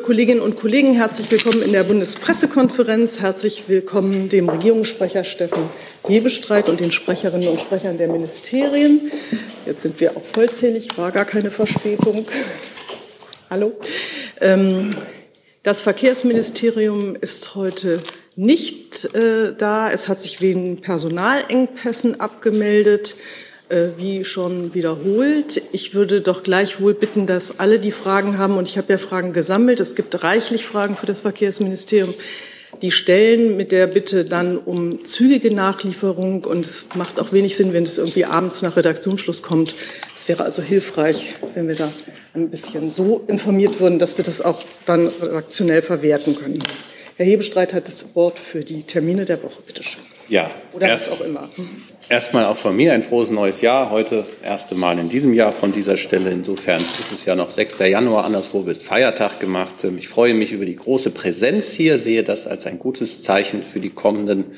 Kolleginnen und Kollegen, herzlich willkommen in der Bundespressekonferenz. Herzlich willkommen dem Regierungssprecher Steffen Hebestreit und den Sprecherinnen und Sprechern der Ministerien. Jetzt sind wir auch vollzählig, war gar keine Verspätung. Hallo. Ähm, das Verkehrsministerium ist heute nicht äh, da. Es hat sich wegen Personalengpässen abgemeldet. Äh, wie schon wiederholt. Ich würde doch gleichwohl bitten, dass alle, die Fragen haben, und ich habe ja Fragen gesammelt, es gibt reichlich Fragen für das Verkehrsministerium, die stellen mit der Bitte dann um zügige Nachlieferung. Und es macht auch wenig Sinn, wenn es irgendwie abends nach Redaktionsschluss kommt. Es wäre also hilfreich, wenn wir da ein bisschen so informiert würden, dass wir das auch dann redaktionell verwerten können. Herr Hebestreit hat das Wort für die Termine der Woche. Bitte schön. Ja, Oder erst, was auch immer. Erstmal auch von mir ein frohes neues Jahr. Heute erste Mal in diesem Jahr von dieser Stelle. Insofern ist es ja noch 6. Januar. Anderswo wird Feiertag gemacht. Ähm, ich freue mich über die große Präsenz hier, sehe das als ein gutes Zeichen für die kommenden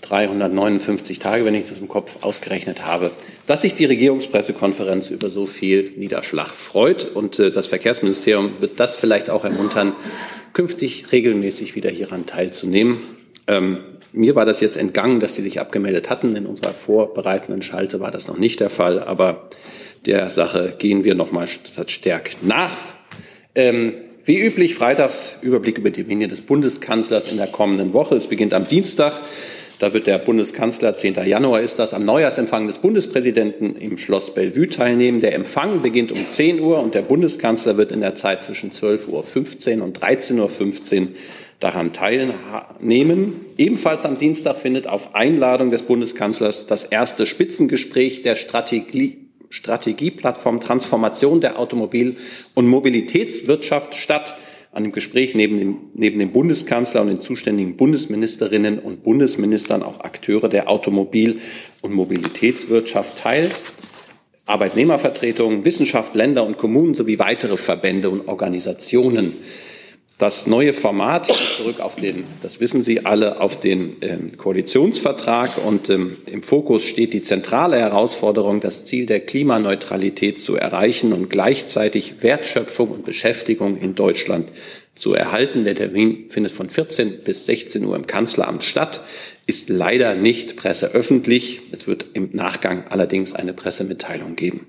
359 Tage, wenn ich das im Kopf ausgerechnet habe, dass sich die Regierungspressekonferenz über so viel Niederschlag freut. Und äh, das Verkehrsministerium wird das vielleicht auch ermuntern, künftig regelmäßig wieder hieran teilzunehmen. Ähm, mir war das jetzt entgangen, dass Sie sich abgemeldet hatten. In unserer vorbereitenden Schalte war das noch nicht der Fall, aber der Sache gehen wir noch mal verstärkt nach. Ähm, wie üblich freitags Überblick über die Termine des Bundeskanzlers in der kommenden Woche. Es beginnt am Dienstag. Da wird der Bundeskanzler, 10. Januar ist das, am Neujahrsempfang des Bundespräsidenten im Schloss Bellevue teilnehmen. Der Empfang beginnt um 10 Uhr und der Bundeskanzler wird in der Zeit zwischen 12.15 Uhr und 13.15 Uhr daran teilnehmen. Ebenfalls am Dienstag findet auf Einladung des Bundeskanzlers das erste Spitzengespräch der Strategie, Strategieplattform Transformation der Automobil- und Mobilitätswirtschaft statt. An dem Gespräch neben dem, neben dem Bundeskanzler und den zuständigen Bundesministerinnen und Bundesministern auch Akteure der Automobil- und Mobilitätswirtschaft teil. Arbeitnehmervertretungen, Wissenschaft, Länder und Kommunen sowie weitere Verbände und Organisationen. Das neue Format zurück auf den, das wissen Sie alle, auf den ähm, Koalitionsvertrag und ähm, im Fokus steht die zentrale Herausforderung, das Ziel der Klimaneutralität zu erreichen und gleichzeitig Wertschöpfung und Beschäftigung in Deutschland zu erhalten. Der Termin findet von 14 bis 16 Uhr im Kanzleramt statt, ist leider nicht presseöffentlich. Es wird im Nachgang allerdings eine Pressemitteilung geben.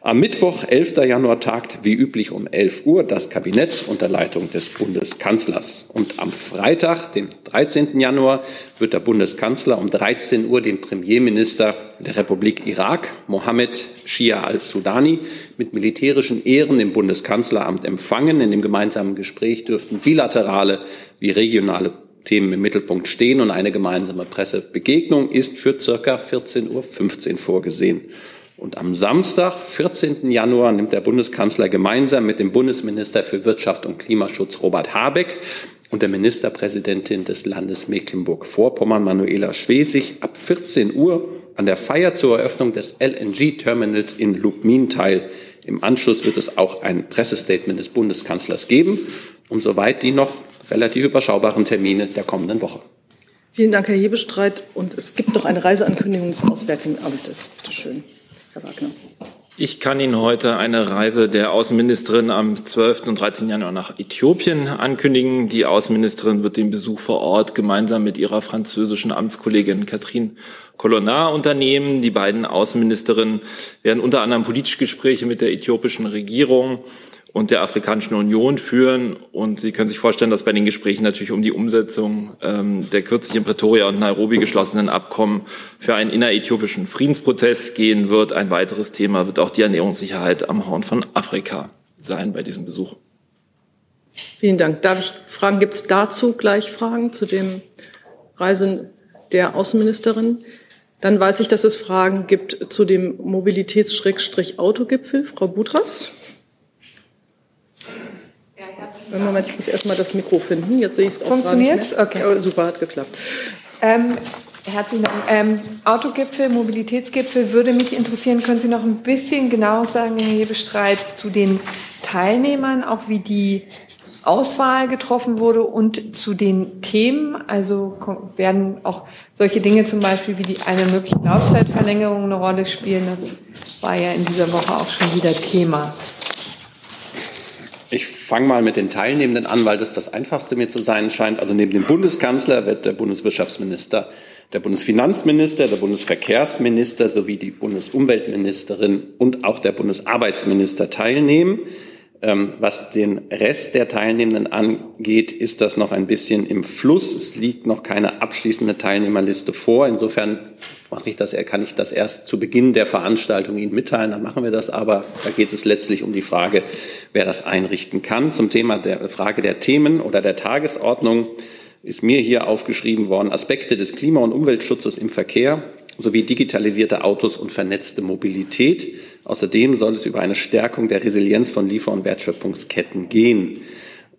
Am Mittwoch, 11. Januar, tagt wie üblich um 11 Uhr das Kabinett unter Leitung des Bundeskanzlers. Und am Freitag, dem 13. Januar, wird der Bundeskanzler um 13 Uhr den Premierminister der Republik Irak, Mohammed Shia al-Sudani, mit militärischen Ehren im Bundeskanzleramt empfangen. In dem gemeinsamen Gespräch dürften bilaterale wie regionale Themen im Mittelpunkt stehen und eine gemeinsame Pressebegegnung ist für circa 14.15 Uhr vorgesehen. Und am Samstag, 14. Januar, nimmt der Bundeskanzler gemeinsam mit dem Bundesminister für Wirtschaft und Klimaschutz Robert Habeck und der Ministerpräsidentin des Landes Mecklenburg-Vorpommern Manuela Schwesig ab 14 Uhr an der Feier zur Eröffnung des LNG-Terminals in Lubmin teil. Im Anschluss wird es auch ein Pressestatement des Bundeskanzlers geben und soweit die noch relativ überschaubaren Termine der kommenden Woche. Vielen Dank, Herr Hebestreit. Und es gibt noch eine Reiseankündigung des Auswärtigen Amtes. Bitte schön. Herr Wagner. Ich kann Ihnen heute eine Reise der Außenministerin am 12. und 13. Januar nach Äthiopien ankündigen. Die Außenministerin wird den Besuch vor Ort gemeinsam mit ihrer französischen Amtskollegin Catherine Colonna unternehmen. Die beiden Außenministerinnen werden unter anderem politische Gespräche mit der äthiopischen Regierung und der Afrikanischen Union führen. Und Sie können sich vorstellen, dass bei den Gesprächen natürlich um die Umsetzung ähm, der kürzlich in Pretoria und Nairobi geschlossenen Abkommen für einen inneräthiopischen Friedensprozess gehen wird. Ein weiteres Thema wird auch die Ernährungssicherheit am Horn von Afrika sein bei diesem Besuch. Vielen Dank. Darf ich fragen, gibt es dazu gleich Fragen zu dem Reisen der Außenministerin? Dann weiß ich, dass es Fragen gibt zu dem Mobilitäts-Autogipfel. Frau Budras. Moment, ich muss erstmal das Mikro finden. Jetzt sehe ich es auch Funktioniert Okay. Oh, super, hat geklappt. Ähm, herzlichen Dank. Ähm, Autogipfel, Mobilitätsgipfel würde mich interessieren. Können Sie noch ein bisschen genau sagen, Herr Hebestreit, zu den Teilnehmern, auch wie die Auswahl getroffen wurde und zu den Themen? Also werden auch solche Dinge zum Beispiel wie die eine mögliche Laufzeitverlängerung eine Rolle spielen? Das war ja in dieser Woche auch schon wieder Thema. Ich fange mal mit den Teilnehmenden an, weil das das Einfachste mir zu sein scheint. Also neben dem Bundeskanzler wird der Bundeswirtschaftsminister, der Bundesfinanzminister, der Bundesverkehrsminister sowie die Bundesumweltministerin und auch der Bundesarbeitsminister teilnehmen. Ähm, was den Rest der Teilnehmenden angeht, ist das noch ein bisschen im Fluss. Es liegt noch keine abschließende Teilnehmerliste vor. Insofern mache ich das, kann ich das erst zu Beginn der Veranstaltung Ihnen mitteilen. Dann machen wir das aber. Da geht es letztlich um die Frage, wer das einrichten kann. Zum Thema der Frage der Themen oder der Tagesordnung ist mir hier aufgeschrieben worden, Aspekte des Klima- und Umweltschutzes im Verkehr sowie digitalisierte Autos und vernetzte Mobilität. Außerdem soll es über eine Stärkung der Resilienz von Liefer- und Wertschöpfungsketten gehen.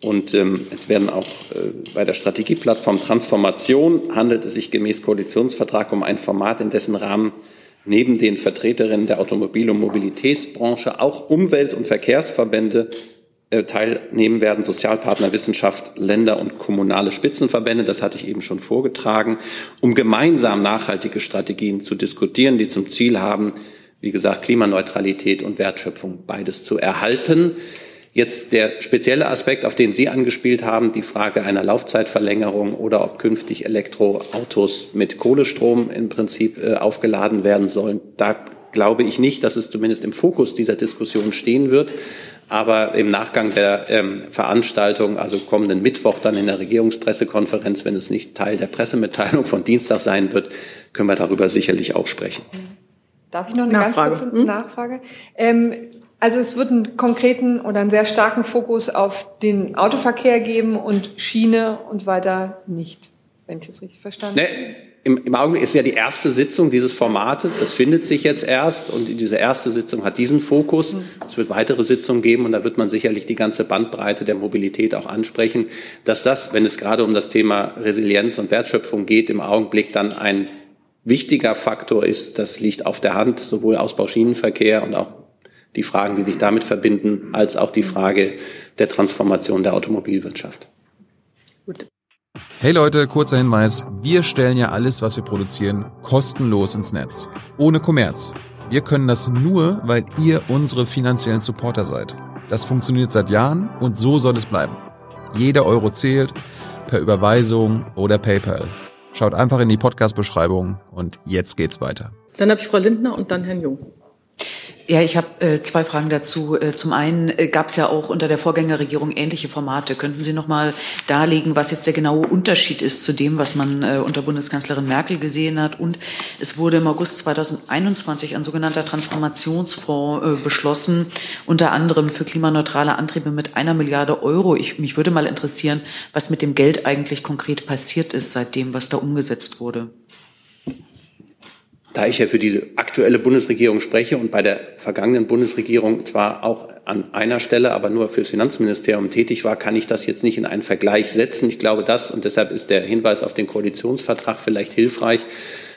Und ähm, es werden auch äh, bei der Strategieplattform Transformation handelt es sich gemäß Koalitionsvertrag um ein Format, in dessen Rahmen neben den Vertreterinnen der Automobil- und Mobilitätsbranche auch Umwelt- und Verkehrsverbände äh, teilnehmen werden, Sozialpartner, Wissenschaft, Länder und kommunale Spitzenverbände, das hatte ich eben schon vorgetragen, um gemeinsam nachhaltige Strategien zu diskutieren, die zum Ziel haben, wie gesagt, Klimaneutralität und Wertschöpfung beides zu erhalten. Jetzt der spezielle Aspekt, auf den Sie angespielt haben, die Frage einer Laufzeitverlängerung oder ob künftig Elektroautos mit Kohlestrom im Prinzip äh, aufgeladen werden sollen. Da glaube ich nicht, dass es zumindest im Fokus dieser Diskussion stehen wird. Aber im Nachgang der ähm, Veranstaltung, also kommenden Mittwoch dann in der Regierungspressekonferenz, wenn es nicht Teil der Pressemitteilung von Dienstag sein wird, können wir darüber sicherlich auch sprechen. Darf ich noch eine Nachfrage. ganz kurze Hm? Nachfrage? Ähm, also es wird einen konkreten oder einen sehr starken Fokus auf den Autoverkehr geben und Schiene und so weiter nicht, wenn ich das richtig verstanden habe. Ne, im, Im Augenblick ist ja die erste Sitzung dieses Formates. Das findet sich jetzt erst und diese erste Sitzung hat diesen Fokus. Es wird weitere Sitzungen geben und da wird man sicherlich die ganze Bandbreite der Mobilität auch ansprechen. Dass das, wenn es gerade um das Thema Resilienz und Wertschöpfung geht, im Augenblick dann ein wichtiger Faktor ist, das liegt auf der Hand, sowohl Ausbau Schienenverkehr und auch die Fragen, die sich damit verbinden, als auch die Frage der Transformation der Automobilwirtschaft. Gut. Hey Leute, kurzer Hinweis. Wir stellen ja alles, was wir produzieren, kostenlos ins Netz. Ohne Kommerz. Wir können das nur, weil ihr unsere finanziellen Supporter seid. Das funktioniert seit Jahren und so soll es bleiben. Jeder Euro zählt, per Überweisung oder PayPal. Schaut einfach in die Podcast-Beschreibung und jetzt geht's weiter. Dann habe ich Frau Lindner und dann Herrn Jung. Ja, ich habe äh, zwei Fragen dazu. Äh, zum einen äh, gab es ja auch unter der Vorgängerregierung ähnliche Formate. Könnten Sie noch mal darlegen, was jetzt der genaue Unterschied ist zu dem, was man äh, unter Bundeskanzlerin Merkel gesehen hat? Und es wurde im August 2021 ein sogenannter Transformationsfonds äh, beschlossen, unter anderem für klimaneutrale Antriebe mit einer Milliarde Euro. Ich, mich würde mal interessieren, was mit dem Geld eigentlich konkret passiert ist seitdem, was da umgesetzt wurde. Da ich ja für diese aktuelle Bundesregierung spreche und bei der vergangenen Bundesregierung zwar auch an einer Stelle, aber nur fürs Finanzministerium tätig war, kann ich das jetzt nicht in einen Vergleich setzen. Ich glaube das, und deshalb ist der Hinweis auf den Koalitionsvertrag vielleicht hilfreich,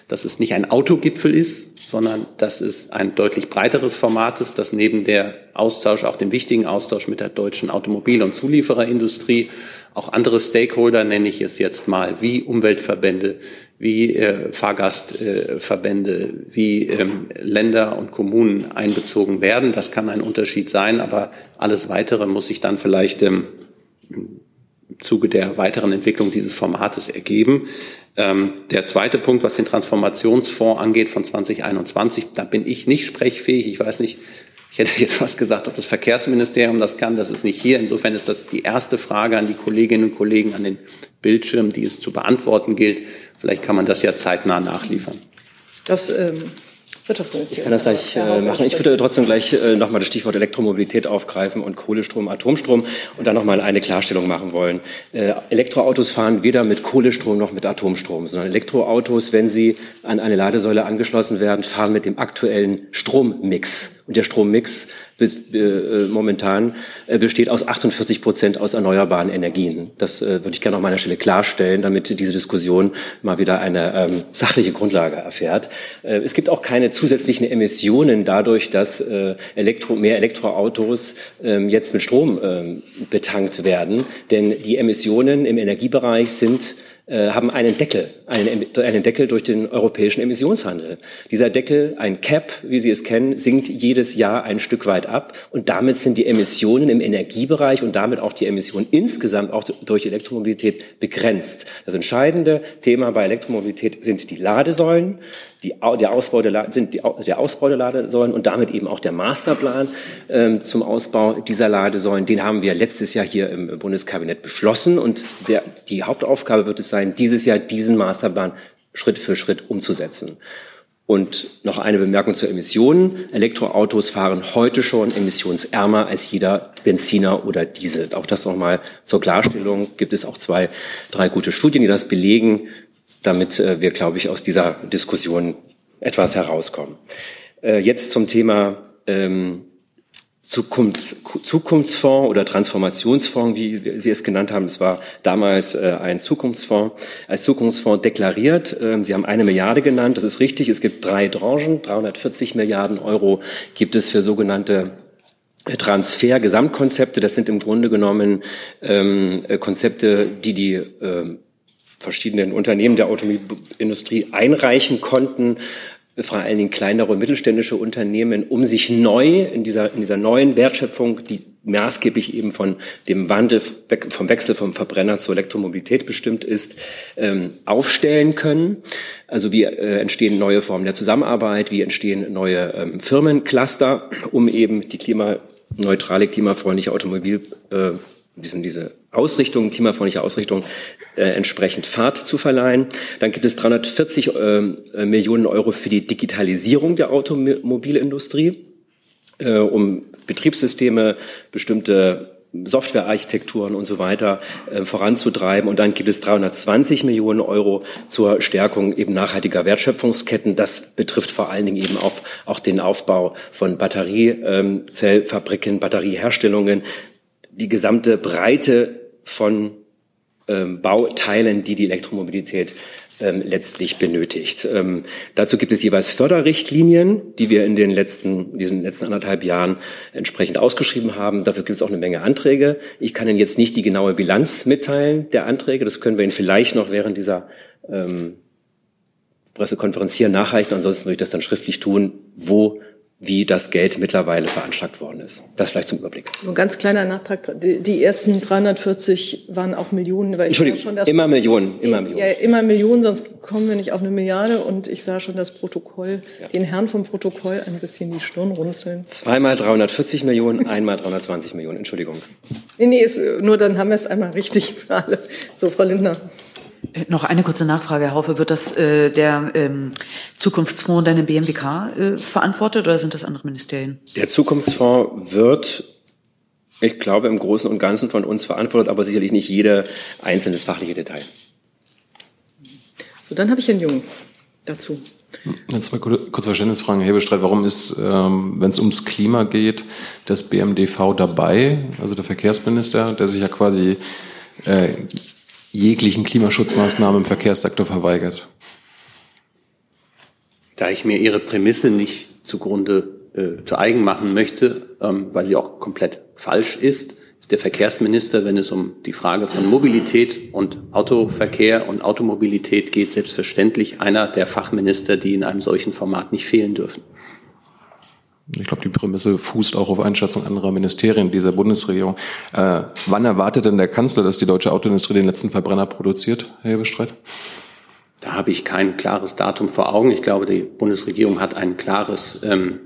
dass es nicht ein Autogipfel ist, sondern dass es ein deutlich breiteres Format ist, das neben der Austausch, auch dem wichtigen Austausch mit der deutschen Automobil- und Zuliefererindustrie, auch andere Stakeholder, nenne ich es jetzt mal, wie Umweltverbände, wie äh, Fahrgastverbände, wie ähm, Länder und Kommunen einbezogen werden. Das kann ein Unterschied sein, aber alles Weitere muss sich dann vielleicht ähm, im Zuge der weiteren Entwicklung dieses Formates ergeben. Ähm, der zweite Punkt, was den Transformationsfonds angeht von 2021, da bin ich nicht sprechfähig. Ich weiß nicht, ich hätte jetzt fast gesagt, ob das Verkehrsministerium das kann. Das ist nicht hier. Insofern ist das die erste Frage an die Kolleginnen und Kollegen an den Bildschirm, die es zu beantworten gilt. Vielleicht kann man das ja zeitnah nachliefern. Das ähm, Wirtschaftsministerium. Ich kann das gleich äh, machen. Ich würde trotzdem gleich äh, nochmal das Stichwort Elektromobilität aufgreifen und Kohlestrom, Atomstrom und dann nochmal eine Klarstellung machen wollen. Äh, Elektroautos fahren weder mit Kohlestrom noch mit Atomstrom, sondern Elektroautos, wenn sie an eine Ladesäule angeschlossen werden, fahren mit dem aktuellen Strommix. Und der Strommix äh, momentan äh, besteht aus 48 Prozent aus erneuerbaren Energien. Das äh, würde ich gerne an meiner Stelle klarstellen, damit diese Diskussion mal wieder eine ähm, sachliche Grundlage erfährt. Äh, es gibt auch keine zusätzlichen Emissionen dadurch, dass Elektro, mehr Elektroautos äh, jetzt mit Strom äh, betankt werden. Denn die Emissionen im Energiebereich sind haben einen Deckel, einen, einen Deckel durch den europäischen Emissionshandel. Dieser Deckel, ein Cap, wie Sie es kennen, sinkt jedes Jahr ein Stück weit ab und damit sind die Emissionen im Energiebereich und damit auch die Emissionen insgesamt auch durch Elektromobilität begrenzt. Das entscheidende Thema bei Elektromobilität sind die Ladesäulen, die, der Ausbau der, sind die, der Ausbau der Ladesäulen und damit eben auch der Masterplan ähm, zum Ausbau dieser Ladesäulen. Den haben wir letztes Jahr hier im Bundeskabinett beschlossen und der, die Hauptaufgabe wird es sein, dieses Jahr diesen Masterplan Schritt für Schritt umzusetzen. Und noch eine Bemerkung zur Emissionen. Elektroautos fahren heute schon emissionsärmer als jeder Benziner oder Diesel. Auch das nochmal zur Klarstellung. Gibt es auch zwei, drei gute Studien, die das belegen damit äh, wir, glaube ich, aus dieser Diskussion etwas herauskommen. Äh, jetzt zum Thema ähm, Zukunfts Zukunftsfonds oder Transformationsfonds, wie Sie es genannt haben. Es war damals äh, ein Zukunftsfonds, als Zukunftsfonds deklariert. Ähm, Sie haben eine Milliarde genannt, das ist richtig. Es gibt drei Tranchen, 340 Milliarden Euro gibt es für sogenannte Transfer, Gesamtkonzepte. Das sind im Grunde genommen ähm, Konzepte, die die ähm, verschiedenen Unternehmen der Automobilindustrie einreichen konnten, vor allen Dingen kleinere und mittelständische Unternehmen, um sich neu in dieser, in dieser neuen Wertschöpfung, die maßgeblich eben von dem Wandel, vom Wechsel vom Verbrenner zur Elektromobilität bestimmt ist, ähm, aufstellen können. Also wie äh, entstehen neue Formen der Zusammenarbeit, wie entstehen neue ähm, Firmencluster, um eben die klimaneutrale, klimafreundliche Automobil, äh, diesen, diese Ausrichtung, klimafreundliche Ausrichtung äh, entsprechend Fahrt zu verleihen. Dann gibt es 340 äh, Millionen Euro für die Digitalisierung der Automobilindustrie, äh, um Betriebssysteme, bestimmte Softwarearchitekturen und so weiter äh, voranzutreiben. Und dann gibt es 320 Millionen Euro zur Stärkung eben nachhaltiger Wertschöpfungsketten. Das betrifft vor allen Dingen eben auch, auch den Aufbau von Batteriezellfabriken, Batterieherstellungen, die gesamte Breite von ähm, Bauteilen, die die Elektromobilität ähm, letztlich benötigt. Ähm, dazu gibt es jeweils Förderrichtlinien, die wir in den letzten, diesen letzten anderthalb Jahren entsprechend ausgeschrieben haben. Dafür gibt es auch eine Menge Anträge. Ich kann Ihnen jetzt nicht die genaue Bilanz mitteilen der Anträge. Das können wir Ihnen vielleicht noch während dieser ähm, Pressekonferenz hier nachreichen. Ansonsten würde ich das dann schriftlich tun, wo wie das Geld mittlerweile veranschlagt worden ist. Das vielleicht zum Überblick. Nur ganz kleiner Nachtrag. Die ersten 340 waren auch Millionen. Weil Entschuldigung, schon das immer Millionen, immer Millionen. Ja, immer Millionen, sonst kommen wir nicht auf eine Milliarde. Und ich sah schon das Protokoll, ja. den Herrn vom Protokoll ein bisschen die Stirn runzeln. Zweimal 340 Millionen, einmal 320 Millionen. Entschuldigung. Nee, nee, ist, nur dann haben wir es einmal richtig für alle. So, Frau Lindner. Äh, noch eine kurze Nachfrage, Herr Haufe. Wird das äh, der ähm, Zukunftsfonds deine BMWK äh, verantwortet oder sind das andere Ministerien? Der Zukunftsfonds wird, ich glaube, im Großen und Ganzen von uns verantwortet, aber sicherlich nicht jede einzelne fachliche Detail. So, dann habe ich einen Jungen dazu. Zwei kurze Verständnisfragen, Herr Hebestreit. Warum ist, ähm, wenn es ums Klima geht, das BMDV dabei, also der Verkehrsminister, der sich ja quasi äh, jeglichen Klimaschutzmaßnahmen im Verkehrssektor verweigert. Da ich mir Ihre Prämisse nicht zugrunde äh, zu eigen machen möchte, ähm, weil sie auch komplett falsch ist, ist der Verkehrsminister, wenn es um die Frage von Mobilität und Autoverkehr und Automobilität geht, selbstverständlich einer der Fachminister, die in einem solchen Format nicht fehlen dürfen. Ich glaube, die Prämisse fußt auch auf Einschätzung anderer Ministerien dieser Bundesregierung. Äh, wann erwartet denn der Kanzler, dass die deutsche Autoindustrie den letzten Verbrenner produziert, Herr Bestreit? Da habe ich kein klares Datum vor Augen. Ich glaube, die Bundesregierung hat ein klares ähm,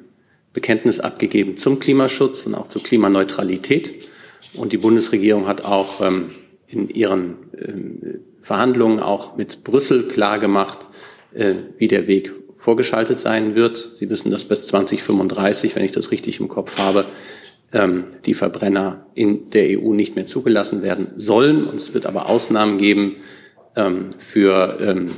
Bekenntnis abgegeben zum Klimaschutz und auch zur Klimaneutralität. Und die Bundesregierung hat auch ähm, in ihren ähm, Verhandlungen auch mit Brüssel klargemacht, äh, wie der Weg vorgeschaltet sein wird. Sie wissen, dass bis 2035, wenn ich das richtig im Kopf habe, ähm, die Verbrenner in der EU nicht mehr zugelassen werden sollen. Und es wird aber Ausnahmen geben ähm, für, ähm,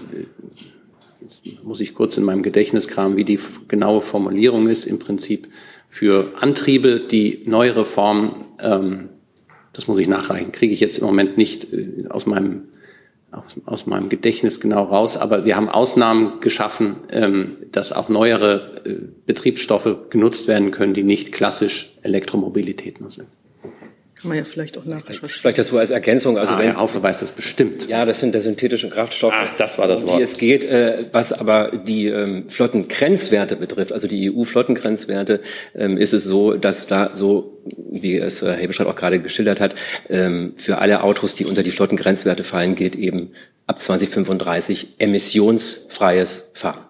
muss ich kurz in meinem Gedächtnis kramen, wie die genaue Formulierung ist, im Prinzip für Antriebe, die neuere Formen, das muss ich nachreichen, kriege ich jetzt im Moment nicht äh, aus meinem aus, aus meinem Gedächtnis genau raus, aber wir haben Ausnahmen geschaffen, ähm, dass auch neuere äh, Betriebsstoffe genutzt werden können, die nicht klassisch Elektromobilität nur sind. Kann man ja vielleicht auch nachrecherchieren. Vielleicht das so als Ergänzung. Also ah, wenn Herr Haufe weiß das bestimmt. Ja, das sind der synthetische Kraftstoffe. Ach, das war das Wort. Um die es geht, äh, was aber die ähm, Flottengrenzwerte betrifft, also die EU-Flottengrenzwerte, ähm, ist es so, dass da so, wie es Herr Hebestreit auch gerade geschildert hat, ähm, für alle Autos, die unter die Flottengrenzwerte fallen, gilt eben ab 2035 emissionsfreies Fahren.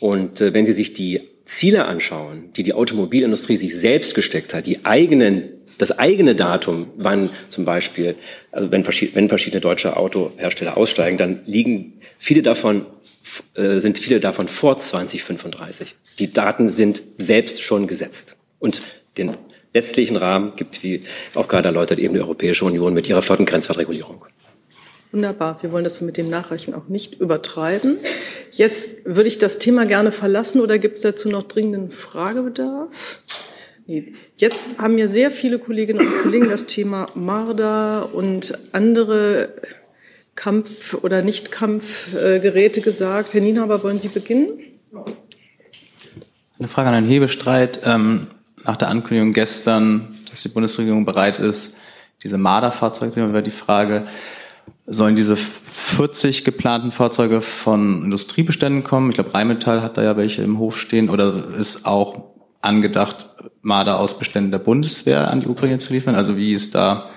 Und äh, wenn Sie sich die Ziele anschauen, die die Automobilindustrie sich selbst gesteckt hat, die eigenen das eigene Datum, wann zum Beispiel, also wenn, wenn verschiedene deutsche Autohersteller aussteigen, dann liegen viele davon äh, sind viele davon vor 2035. Die Daten sind selbst schon gesetzt. Und den letztlichen Rahmen gibt, wie auch gerade erläutert, eben die Europäische Union mit ihrer Flottengrenzwertregulierung. Wunderbar. Wir wollen das mit dem Nachreichen auch nicht übertreiben. Jetzt würde ich das Thema gerne verlassen oder gibt es dazu noch dringenden Fragebedarf? Nee. Jetzt haben mir sehr viele Kolleginnen und Kollegen das Thema Marder und andere Kampf- oder Nicht-Kampfgeräte gesagt. Herr Nienhaber, wollen Sie beginnen? Eine Frage an Herrn Hebestreit. Ähm, nach der Ankündigung gestern, dass die Bundesregierung bereit ist, diese Marder-Fahrzeuge, sehen wir die Frage, sollen diese 40 geplanten Fahrzeuge von Industriebeständen kommen? Ich glaube, Rheinmetall hat da ja welche im Hof stehen. Oder ist auch angedacht, Marder aus Beständen der Bundeswehr an die Ukraine zu liefern? Also wie ist da,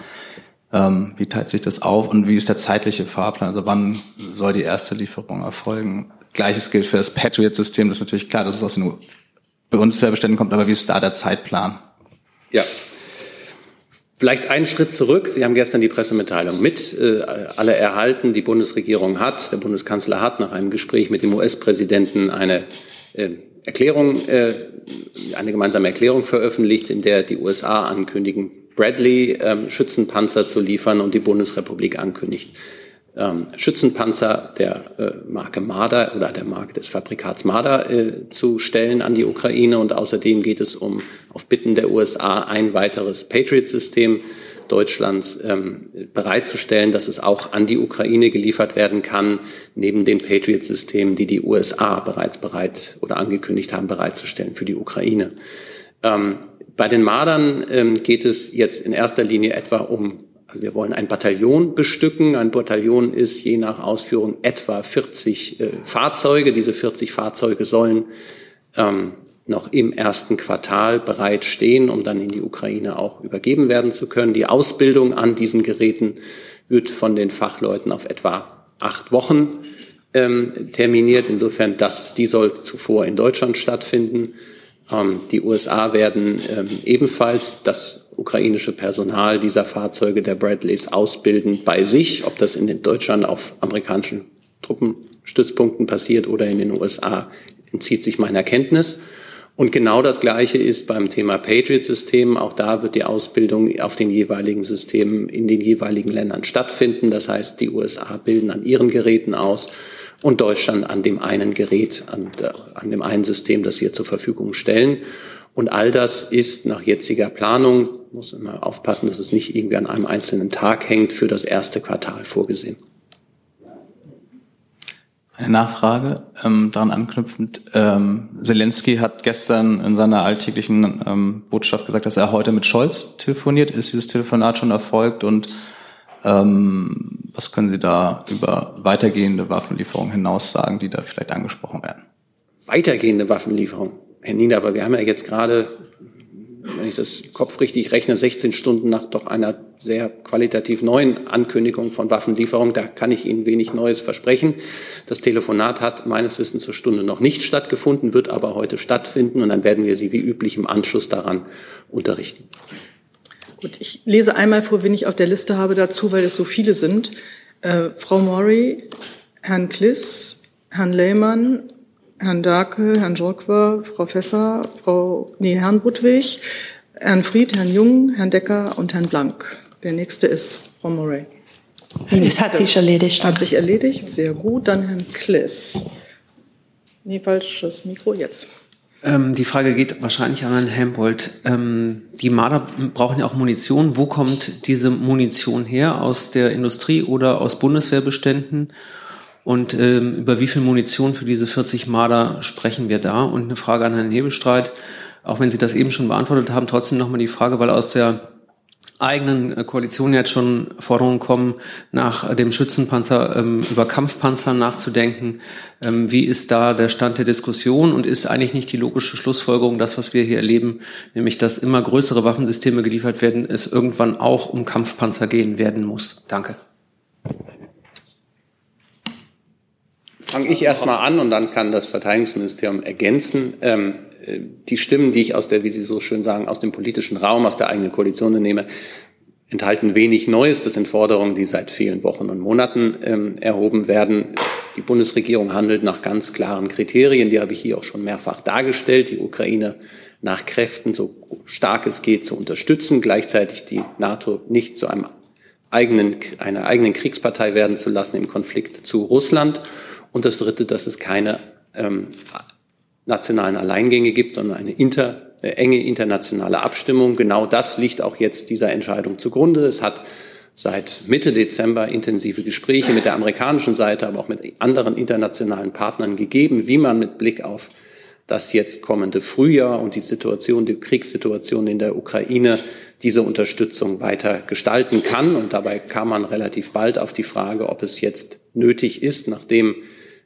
ähm, wie teilt sich das auf und wie ist der zeitliche Fahrplan? Also wann soll die erste Lieferung erfolgen? Gleiches gilt für das Patriot-System. Das ist natürlich klar, dass es aus den Bundeswehrbeständen kommt, aber wie ist da der Zeitplan? Ja, Vielleicht einen Schritt zurück. Sie haben gestern die Pressemitteilung mit äh, alle erhalten. Die Bundesregierung hat, der Bundeskanzler hat nach einem Gespräch mit dem US-Präsidenten eine äh, Erklärung, äh, eine gemeinsame Erklärung veröffentlicht, in der die USA ankündigen, Bradley ähm, Schützenpanzer zu liefern und die Bundesrepublik ankündigt, ähm, Schützenpanzer der äh, Marke Marder oder der Marke des Fabrikats Marder äh, zu stellen an die Ukraine. Und außerdem geht es um auf Bitten der USA ein weiteres Patriot-System Deutschlands ähm, bereitzustellen, dass es auch an die Ukraine geliefert werden kann, neben den Patriot-Systemen, die die USA bereits bereit oder angekündigt haben, bereitzustellen für die Ukraine. Ähm, bei den Mardern ähm, geht es jetzt in erster Linie etwa um, also wir wollen ein Bataillon bestücken. Ein Bataillon ist je nach Ausführung etwa 40 äh, Fahrzeuge. Diese 40 Fahrzeuge sollen ähm, noch im ersten Quartal bereit stehen, um dann in die Ukraine auch übergeben werden zu können. Die Ausbildung an diesen Geräten wird von den Fachleuten auf etwa acht Wochen ähm, terminiert. Insofern, das, die soll zuvor in Deutschland stattfinden. Ähm, die USA werden ähm, ebenfalls das ukrainische Personal dieser Fahrzeuge der Bradleys ausbilden bei sich, ob das in Deutschland auf amerikanischen Truppenstützpunkten passiert oder in den USA, entzieht sich meiner Kenntnis. Und genau das Gleiche ist beim Thema Patriot-System. Auch da wird die Ausbildung auf den jeweiligen Systemen in den jeweiligen Ländern stattfinden. Das heißt, die USA bilden an ihren Geräten aus und Deutschland an dem einen Gerät, an, an dem einen System, das wir zur Verfügung stellen. Und all das ist nach jetziger Planung, muss immer aufpassen, dass es nicht irgendwie an einem einzelnen Tag hängt, für das erste Quartal vorgesehen. Eine Nachfrage ähm, daran anknüpfend. Ähm, Zelensky hat gestern in seiner alltäglichen ähm, Botschaft gesagt, dass er heute mit Scholz telefoniert. Ist dieses Telefonat schon erfolgt und ähm, was können Sie da über weitergehende Waffenlieferungen hinaus sagen, die da vielleicht angesprochen werden? Weitergehende Waffenlieferungen? Herr Nina, aber wir haben ja jetzt gerade wenn ich das Kopf richtig rechne, 16 Stunden nach doch einer sehr qualitativ neuen Ankündigung von Waffenlieferung. Da kann ich Ihnen wenig Neues versprechen. Das Telefonat hat meines Wissens zur Stunde noch nicht stattgefunden, wird aber heute stattfinden und dann werden wir Sie wie üblich im Anschluss daran unterrichten. Gut, ich lese einmal vor, wen ich auf der Liste habe dazu, weil es so viele sind. Äh, Frau Mori, Herrn Kliss, Herrn Lehmann, Herrn Darke, Herrn Jorkwa, Frau Pfeffer, Frau, nee, Herrn Budwig, Herrn Fried, Herrn Jung, Herrn Decker und Herrn Blank. Der nächste ist Frau Murray. Es hat sich erledigt. Hat sich erledigt, sehr gut. Dann Herrn Kliss. Nee, falsches Mikro, jetzt. Ähm, die Frage geht wahrscheinlich an Herrn Helmbold. Ähm, die Marder brauchen ja auch Munition. Wo kommt diese Munition her? Aus der Industrie oder aus Bundeswehrbeständen? Und ähm, über wie viel Munition für diese 40 Marder sprechen wir da? Und eine Frage an Herrn Hebelstreit, auch wenn Sie das eben schon beantwortet haben, trotzdem nochmal die Frage, weil aus der eigenen äh, Koalition jetzt schon Forderungen kommen, nach dem Schützenpanzer ähm, über Kampfpanzer nachzudenken. Ähm, wie ist da der Stand der Diskussion und ist eigentlich nicht die logische Schlussfolgerung, das, was wir hier erleben, nämlich dass immer größere Waffensysteme geliefert werden, es irgendwann auch um Kampfpanzer gehen werden muss? Danke. Fange ich erstmal an und dann kann das Verteidigungsministerium ergänzen. Ähm, die Stimmen, die ich aus der, wie Sie so schön sagen, aus dem politischen Raum, aus der eigenen Koalition nehme, enthalten wenig Neues. Das sind Forderungen, die seit vielen Wochen und Monaten ähm, erhoben werden. Die Bundesregierung handelt nach ganz klaren Kriterien. Die habe ich hier auch schon mehrfach dargestellt. Die Ukraine nach Kräften, so stark es geht, zu unterstützen, gleichzeitig die NATO nicht zu einem eigenen, einer eigenen Kriegspartei werden zu lassen im Konflikt zu Russland. Und das Dritte, dass es keine ähm, nationalen Alleingänge gibt, sondern eine inter, äh, enge internationale Abstimmung. Genau das liegt auch jetzt dieser Entscheidung zugrunde. Es hat seit Mitte Dezember intensive Gespräche mit der amerikanischen Seite, aber auch mit anderen internationalen Partnern gegeben, wie man mit Blick auf das jetzt kommende Frühjahr und die Situation, die Kriegssituation in der Ukraine diese Unterstützung weiter gestalten kann. Und dabei kam man relativ bald auf die Frage, ob es jetzt nötig ist, nachdem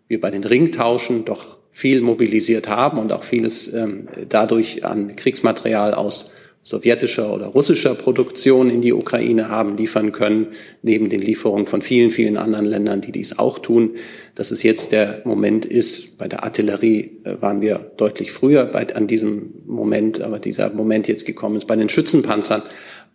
wir bei den Ringtauschen doch viel mobilisiert haben und auch vieles ähm, dadurch an Kriegsmaterial aus sowjetischer oder russischer Produktion in die Ukraine haben liefern können, neben den Lieferungen von vielen, vielen anderen Ländern, die dies auch tun. Dass es jetzt der Moment ist, bei der Artillerie äh, waren wir deutlich früher bei, an diesem Moment, aber dieser Moment jetzt gekommen ist, bei den Schützenpanzern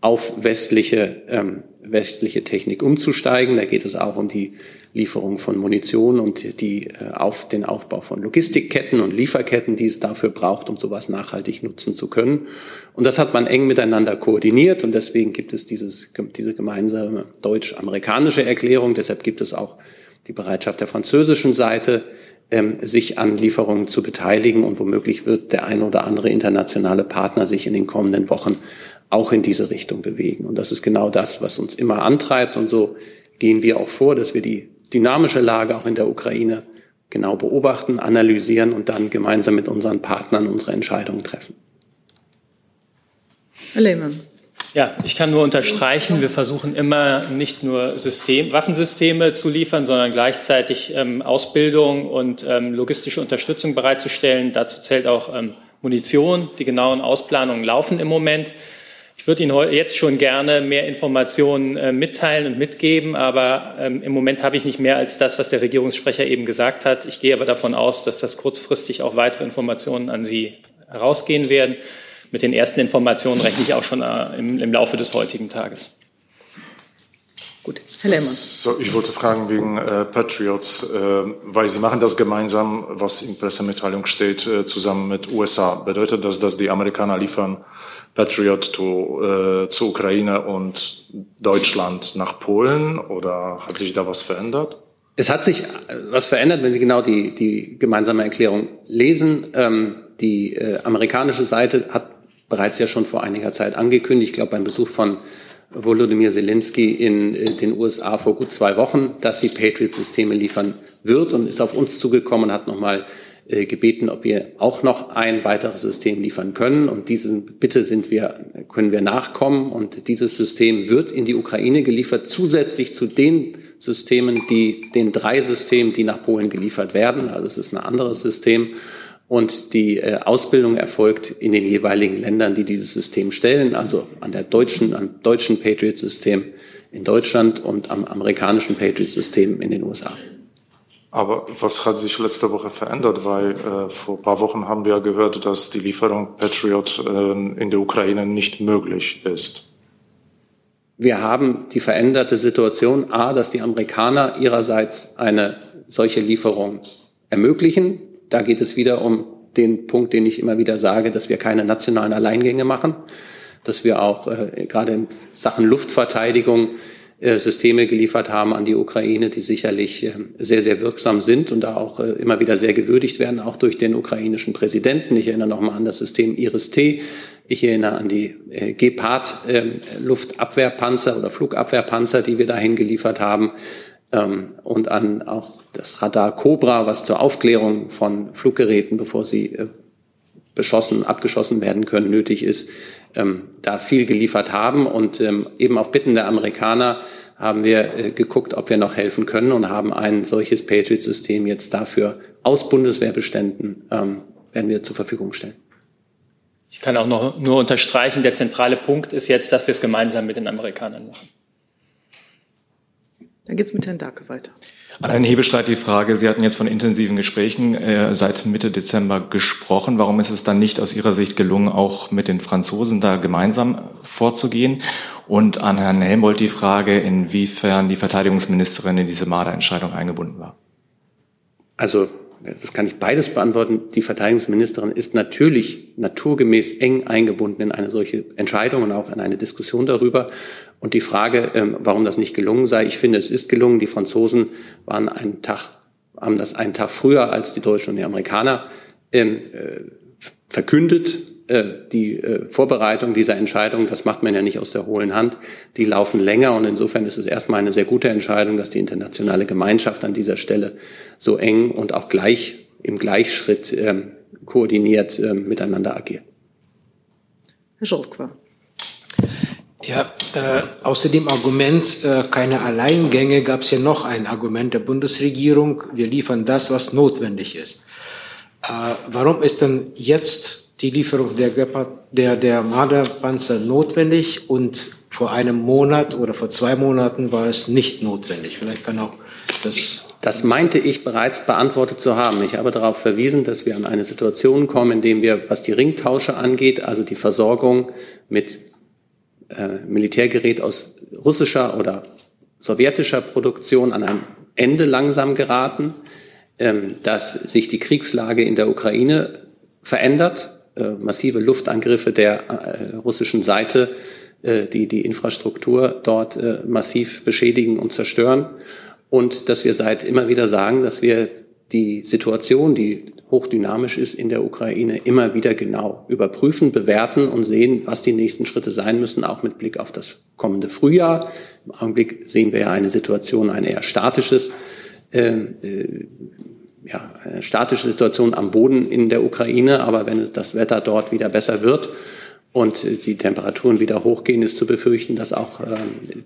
auf westliche, ähm, westliche Technik umzusteigen. Da geht es auch um die Lieferung von Munition und die, äh, auf den Aufbau von Logistikketten und Lieferketten, die es dafür braucht, um sowas nachhaltig nutzen zu können. Und das hat man eng miteinander koordiniert und deswegen gibt es dieses, diese gemeinsame deutsch-amerikanische Erklärung. Deshalb gibt es auch die Bereitschaft der französischen Seite, ähm, sich an Lieferungen zu beteiligen und womöglich wird der ein oder andere internationale Partner sich in den kommenden Wochen auch in diese Richtung bewegen. Und das ist genau das, was uns immer antreibt. Und so gehen wir auch vor, dass wir die dynamische Lage auch in der Ukraine genau beobachten, analysieren und dann gemeinsam mit unseren Partnern unsere Entscheidungen treffen. Herr Lehmann. Ja, ich kann nur unterstreichen, wir versuchen immer nicht nur System, Waffensysteme zu liefern, sondern gleichzeitig ähm, Ausbildung und ähm, logistische Unterstützung bereitzustellen. Dazu zählt auch ähm, Munition. Die genauen Ausplanungen laufen im Moment. Ich würde Ihnen jetzt schon gerne mehr Informationen äh, mitteilen und mitgeben, aber ähm, im Moment habe ich nicht mehr als das, was der Regierungssprecher eben gesagt hat. Ich gehe aber davon aus, dass das kurzfristig auch weitere Informationen an Sie herausgehen werden. Mit den ersten Informationen rechne ich auch schon äh, im, im Laufe des heutigen Tages. Gut, Herr Lehmann. So, ich wollte fragen wegen äh, Patriots, äh, weil Sie machen das gemeinsam, was in Pressemitteilung steht, äh, zusammen mit USA. Bedeutet das, dass die Amerikaner liefern Patriot to, äh, zur Ukraine und Deutschland nach Polen oder hat sich da was verändert? Es hat sich äh, was verändert, wenn Sie genau die, die gemeinsame Erklärung lesen. Ähm, die äh, amerikanische Seite hat bereits ja schon vor einiger Zeit angekündigt, ich glaube beim Besuch von Volodymyr Zelensky in äh, den USA vor gut zwei Wochen, dass sie Patriot-Systeme liefern wird und ist auf uns zugekommen und hat nochmal äh, gebeten, ob wir auch noch ein weiteres System liefern können. Und diesen Bitte sind wir, können wir nachkommen. Und dieses System wird in die Ukraine geliefert, zusätzlich zu den Systemen, die, den drei Systemen, die nach Polen geliefert werden. Also es ist ein anderes System. Und die äh, Ausbildung erfolgt in den jeweiligen Ländern, die dieses System stellen, also an der deutschen, am deutschen Patriot-System in Deutschland und am amerikanischen Patriot-System in den USA. Aber was hat sich letzte Woche verändert? Weil äh, vor ein paar Wochen haben wir gehört, dass die Lieferung Patriot äh, in der Ukraine nicht möglich ist. Wir haben die veränderte Situation, a, dass die Amerikaner ihrerseits eine solche Lieferung ermöglichen. Da geht es wieder um den Punkt, den ich immer wieder sage, dass wir keine nationalen Alleingänge machen, dass wir auch äh, gerade in Sachen Luftverteidigung Systeme geliefert haben an die Ukraine, die sicherlich äh, sehr, sehr wirksam sind und da auch äh, immer wieder sehr gewürdigt werden, auch durch den ukrainischen Präsidenten. Ich erinnere nochmal an das System Iris-T. Ich erinnere an die Gepard Luftabwehrpanzer oder Flugabwehrpanzer, die wir dahin geliefert haben. Ähm, und an auch das Radar Cobra, was zur Aufklärung von Fluggeräten, bevor sie beschossen, abgeschossen werden können, nötig ist, ähm, da viel geliefert haben. Und ähm, eben auf Bitten der Amerikaner haben wir äh, geguckt, ob wir noch helfen können und haben ein solches Patriot-System jetzt dafür aus Bundeswehrbeständen ähm, werden wir zur Verfügung stellen. Ich kann auch noch nur unterstreichen, der zentrale Punkt ist jetzt, dass wir es gemeinsam mit den Amerikanern machen. Dann geht es mit Herrn Darke weiter. An Herrn Hebestreit die Frage, Sie hatten jetzt von intensiven Gesprächen äh, seit Mitte Dezember gesprochen. Warum ist es dann nicht aus Ihrer Sicht gelungen, auch mit den Franzosen da gemeinsam vorzugehen? Und an Herrn Helmbold die Frage, inwiefern die Verteidigungsministerin in diese Marder-Entscheidung eingebunden war. Also das kann ich beides beantworten. Die Verteidigungsministerin ist natürlich naturgemäß eng eingebunden in eine solche Entscheidung und auch in eine Diskussion darüber. Und die Frage, ähm, warum das nicht gelungen sei, ich finde, es ist gelungen. Die Franzosen waren einen Tag, haben das einen Tag früher als die Deutschen und die Amerikaner ähm, äh, verkündet. Äh, die äh, Vorbereitung dieser Entscheidung, das macht man ja nicht aus der hohlen Hand, die laufen länger und insofern ist es erstmal eine sehr gute Entscheidung, dass die internationale Gemeinschaft an dieser Stelle so eng und auch gleich im Gleichschritt ähm, koordiniert ähm, miteinander agiert. Herr Schortquar. Ja, äh, außer dem Argument äh, keine Alleingänge gab es ja noch ein Argument der Bundesregierung. Wir liefern das, was notwendig ist. Äh, warum ist denn jetzt die Lieferung der, der, der Marderpanzer notwendig und vor einem Monat oder vor zwei Monaten war es nicht notwendig? Vielleicht kann auch das das meinte ich bereits beantwortet zu haben. Ich habe darauf verwiesen, dass wir an eine Situation kommen, in der wir, was die Ringtausche angeht, also die Versorgung mit äh, Militärgerät aus russischer oder sowjetischer Produktion an ein Ende langsam geraten, ähm, dass sich die Kriegslage in der Ukraine verändert, äh, massive Luftangriffe der äh, russischen Seite, die die Infrastruktur dort massiv beschädigen und zerstören. Und dass wir seit immer wieder sagen, dass wir die Situation, die hochdynamisch ist in der Ukraine, immer wieder genau überprüfen, bewerten und sehen, was die nächsten Schritte sein müssen, auch mit Blick auf das kommende Frühjahr. Im Augenblick sehen wir ja eine Situation, ein eher statisches, äh, äh, ja, eine statische Situation am Boden in der Ukraine. Aber wenn das Wetter dort wieder besser wird und die Temperaturen wieder hochgehen, ist zu befürchten, dass auch äh,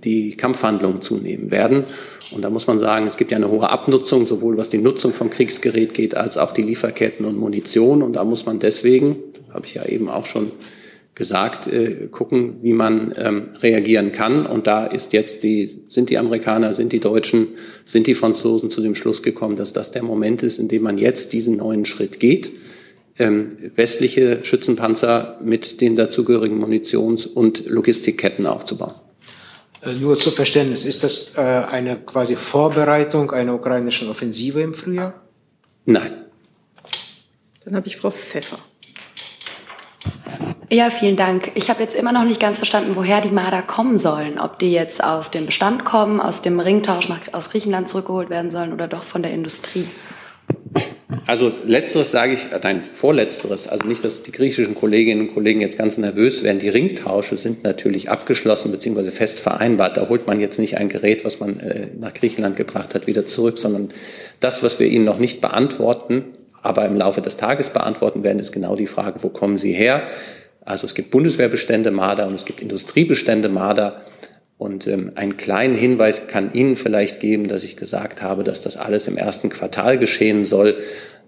die Kampfhandlungen zunehmen werden. Und da muss man sagen, es gibt ja eine hohe Abnutzung, sowohl was die Nutzung von Kriegsgerät geht, als auch die Lieferketten und Munition. Und da muss man deswegen, habe ich ja eben auch schon gesagt, äh, gucken, wie man ähm, reagieren kann. Und da ist jetzt die, sind die Amerikaner, sind die Deutschen, sind die Franzosen zu dem Schluss gekommen, dass das der Moment ist, in dem man jetzt diesen neuen Schritt geht, ähm, westliche Schützenpanzer mit den dazugehörigen Munitions- und Logistikketten aufzubauen. Äh, nur zu Verständnis, ist das äh, eine quasi Vorbereitung einer ukrainischen Offensive im Frühjahr? Nein. Dann habe ich Frau Pfeffer. Ja, vielen Dank. Ich habe jetzt immer noch nicht ganz verstanden, woher die Marder kommen sollen. Ob die jetzt aus dem Bestand kommen, aus dem Ringtausch nach, aus Griechenland zurückgeholt werden sollen oder doch von der Industrie. Also letzteres sage ich, nein, vorletzteres, also nicht, dass die griechischen Kolleginnen und Kollegen jetzt ganz nervös werden. Die Ringtausche sind natürlich abgeschlossen bzw. fest vereinbart. Da holt man jetzt nicht ein Gerät, was man äh, nach Griechenland gebracht hat, wieder zurück, sondern das, was wir Ihnen noch nicht beantworten, aber im Laufe des Tages beantworten werden, ist genau die Frage, wo kommen sie her? Also es gibt Bundeswehrbestände Marder und es gibt Industriebestände Marder. Und ähm, einen kleinen Hinweis kann Ihnen vielleicht geben, dass ich gesagt habe, dass das alles im ersten Quartal geschehen soll.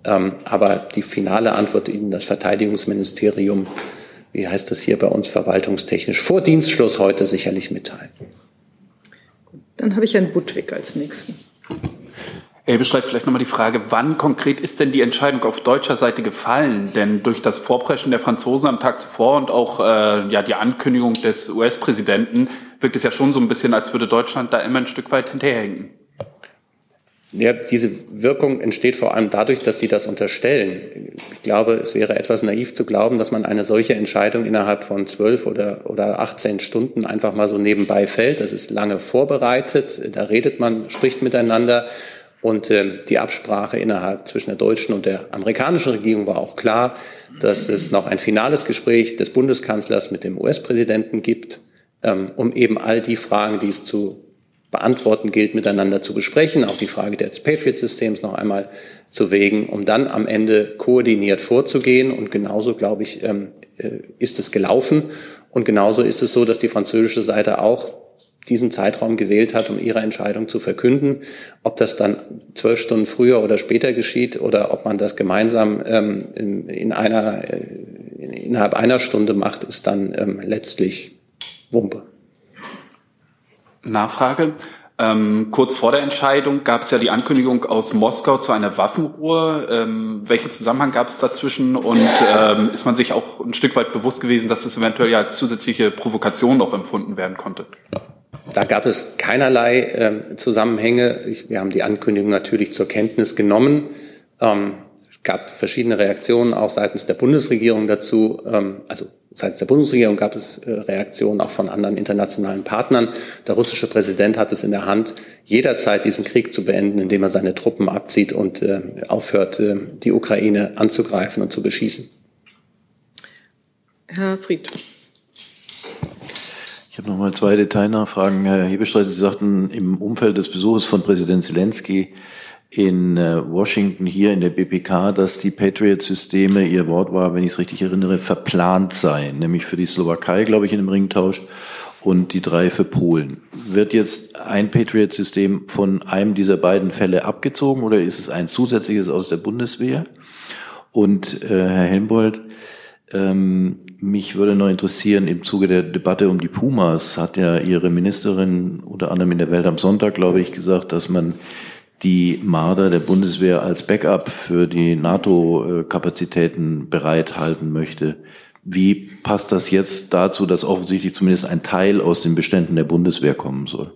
Ähm, aber die finale Antwort Ihnen das Verteidigungsministerium, wie heißt das hier bei uns verwaltungstechnisch, vor Dienstschluss heute sicherlich mitteilen. Dann habe ich Herrn Budwig als nächsten. Herr beschreibt vielleicht nochmal die Frage, wann konkret ist denn die Entscheidung auf deutscher Seite gefallen? Denn durch das Vorpreschen der Franzosen am Tag zuvor und auch äh, ja die Ankündigung des US-Präsidenten wirkt es ja schon so ein bisschen, als würde Deutschland da immer ein Stück weit hinterherhinken. Ja, diese Wirkung entsteht vor allem dadurch, dass Sie das unterstellen. Ich glaube, es wäre etwas naiv zu glauben, dass man eine solche Entscheidung innerhalb von zwölf oder, oder 18 Stunden einfach mal so nebenbei fällt. Das ist lange vorbereitet. Da redet man, spricht miteinander. Und äh, die Absprache innerhalb zwischen der deutschen und der amerikanischen Regierung war auch klar, dass es noch ein finales Gespräch des Bundeskanzlers mit dem US-Präsidenten gibt, um eben all die Fragen, die es zu beantworten gilt, miteinander zu besprechen, auch die Frage des Patriot-Systems noch einmal zu wägen, um dann am Ende koordiniert vorzugehen. Und genauso, glaube ich, ähm, äh, ist es gelaufen. Und genauso ist es so, dass die französische Seite auch diesen Zeitraum gewählt hat, um ihre Entscheidung zu verkünden. Ob das dann zwölf Stunden früher oder später geschieht oder ob man das gemeinsam ähm, in, in, einer, äh, innerhalb einer Stunde macht, ist dann ähm, letztlich Wumpe. Nachfrage. Ähm, kurz vor der Entscheidung gab es ja die Ankündigung aus Moskau zu einer Waffenruhe. Ähm, welchen Zusammenhang gab es dazwischen und ähm, ist man sich auch ein Stück weit bewusst gewesen, dass es eventuell ja als zusätzliche Provokation auch empfunden werden konnte? Da gab es keinerlei äh, Zusammenhänge. Ich, wir haben die Ankündigung natürlich zur Kenntnis genommen. Ähm, gab verschiedene Reaktionen auch seitens der Bundesregierung dazu. Ähm, also seitens der Bundesregierung gab es äh, Reaktionen auch von anderen internationalen Partnern. Der russische Präsident hat es in der Hand, jederzeit diesen Krieg zu beenden, indem er seine Truppen abzieht und äh, aufhört, äh, die Ukraine anzugreifen und zu beschießen. Herr Fried. Ich habe noch mal zwei Detailnachfragen. Herr Hebestreit, Sie sagten im Umfeld des Besuches von Präsident Zelensky in äh, Washington hier in der BPK, dass die Patriot-Systeme, Ihr Wort war, wenn ich es richtig erinnere, verplant seien, nämlich für die Slowakei, glaube ich, in dem Ringtausch und die drei für Polen. Wird jetzt ein Patriot-System von einem dieser beiden Fälle abgezogen oder ist es ein zusätzliches aus der Bundeswehr? Und äh, Herr Helmbold, ähm, mich würde noch interessieren, im Zuge der Debatte um die Pumas hat ja Ihre Ministerin unter anderem in der Welt am Sonntag, glaube ich, gesagt, dass man die Marder der Bundeswehr als Backup für die NATO-Kapazitäten bereithalten möchte. Wie passt das jetzt dazu, dass offensichtlich zumindest ein Teil aus den Beständen der Bundeswehr kommen soll?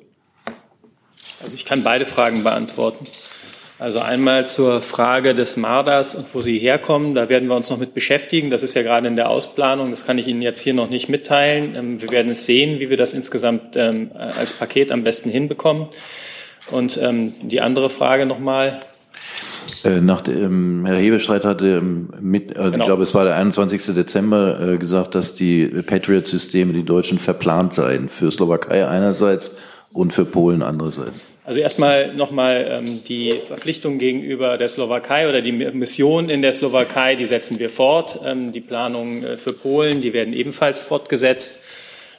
Also ich kann beide Fragen beantworten. Also einmal zur Frage des Marders und wo sie herkommen. Da werden wir uns noch mit beschäftigen. Das ist ja gerade in der Ausplanung. Das kann ich Ihnen jetzt hier noch nicht mitteilen. Ähm, wir werden es sehen, wie wir das insgesamt ähm, als Paket am besten hinbekommen. Und ähm, die andere Frage nochmal. Äh, nach dem, Herr Hebestreit hatte mit, also genau. ich glaube, es war der 21. Dezember äh, gesagt, dass die Patriot-Systeme, die Deutschen, verplant seien für Slowakei einerseits und für Polen andererseits. Also erstmal nochmal ähm, die Verpflichtung gegenüber der Slowakei oder die Mission in der Slowakei, die setzen wir fort. Ähm, die Planungen äh, für Polen, die werden ebenfalls fortgesetzt.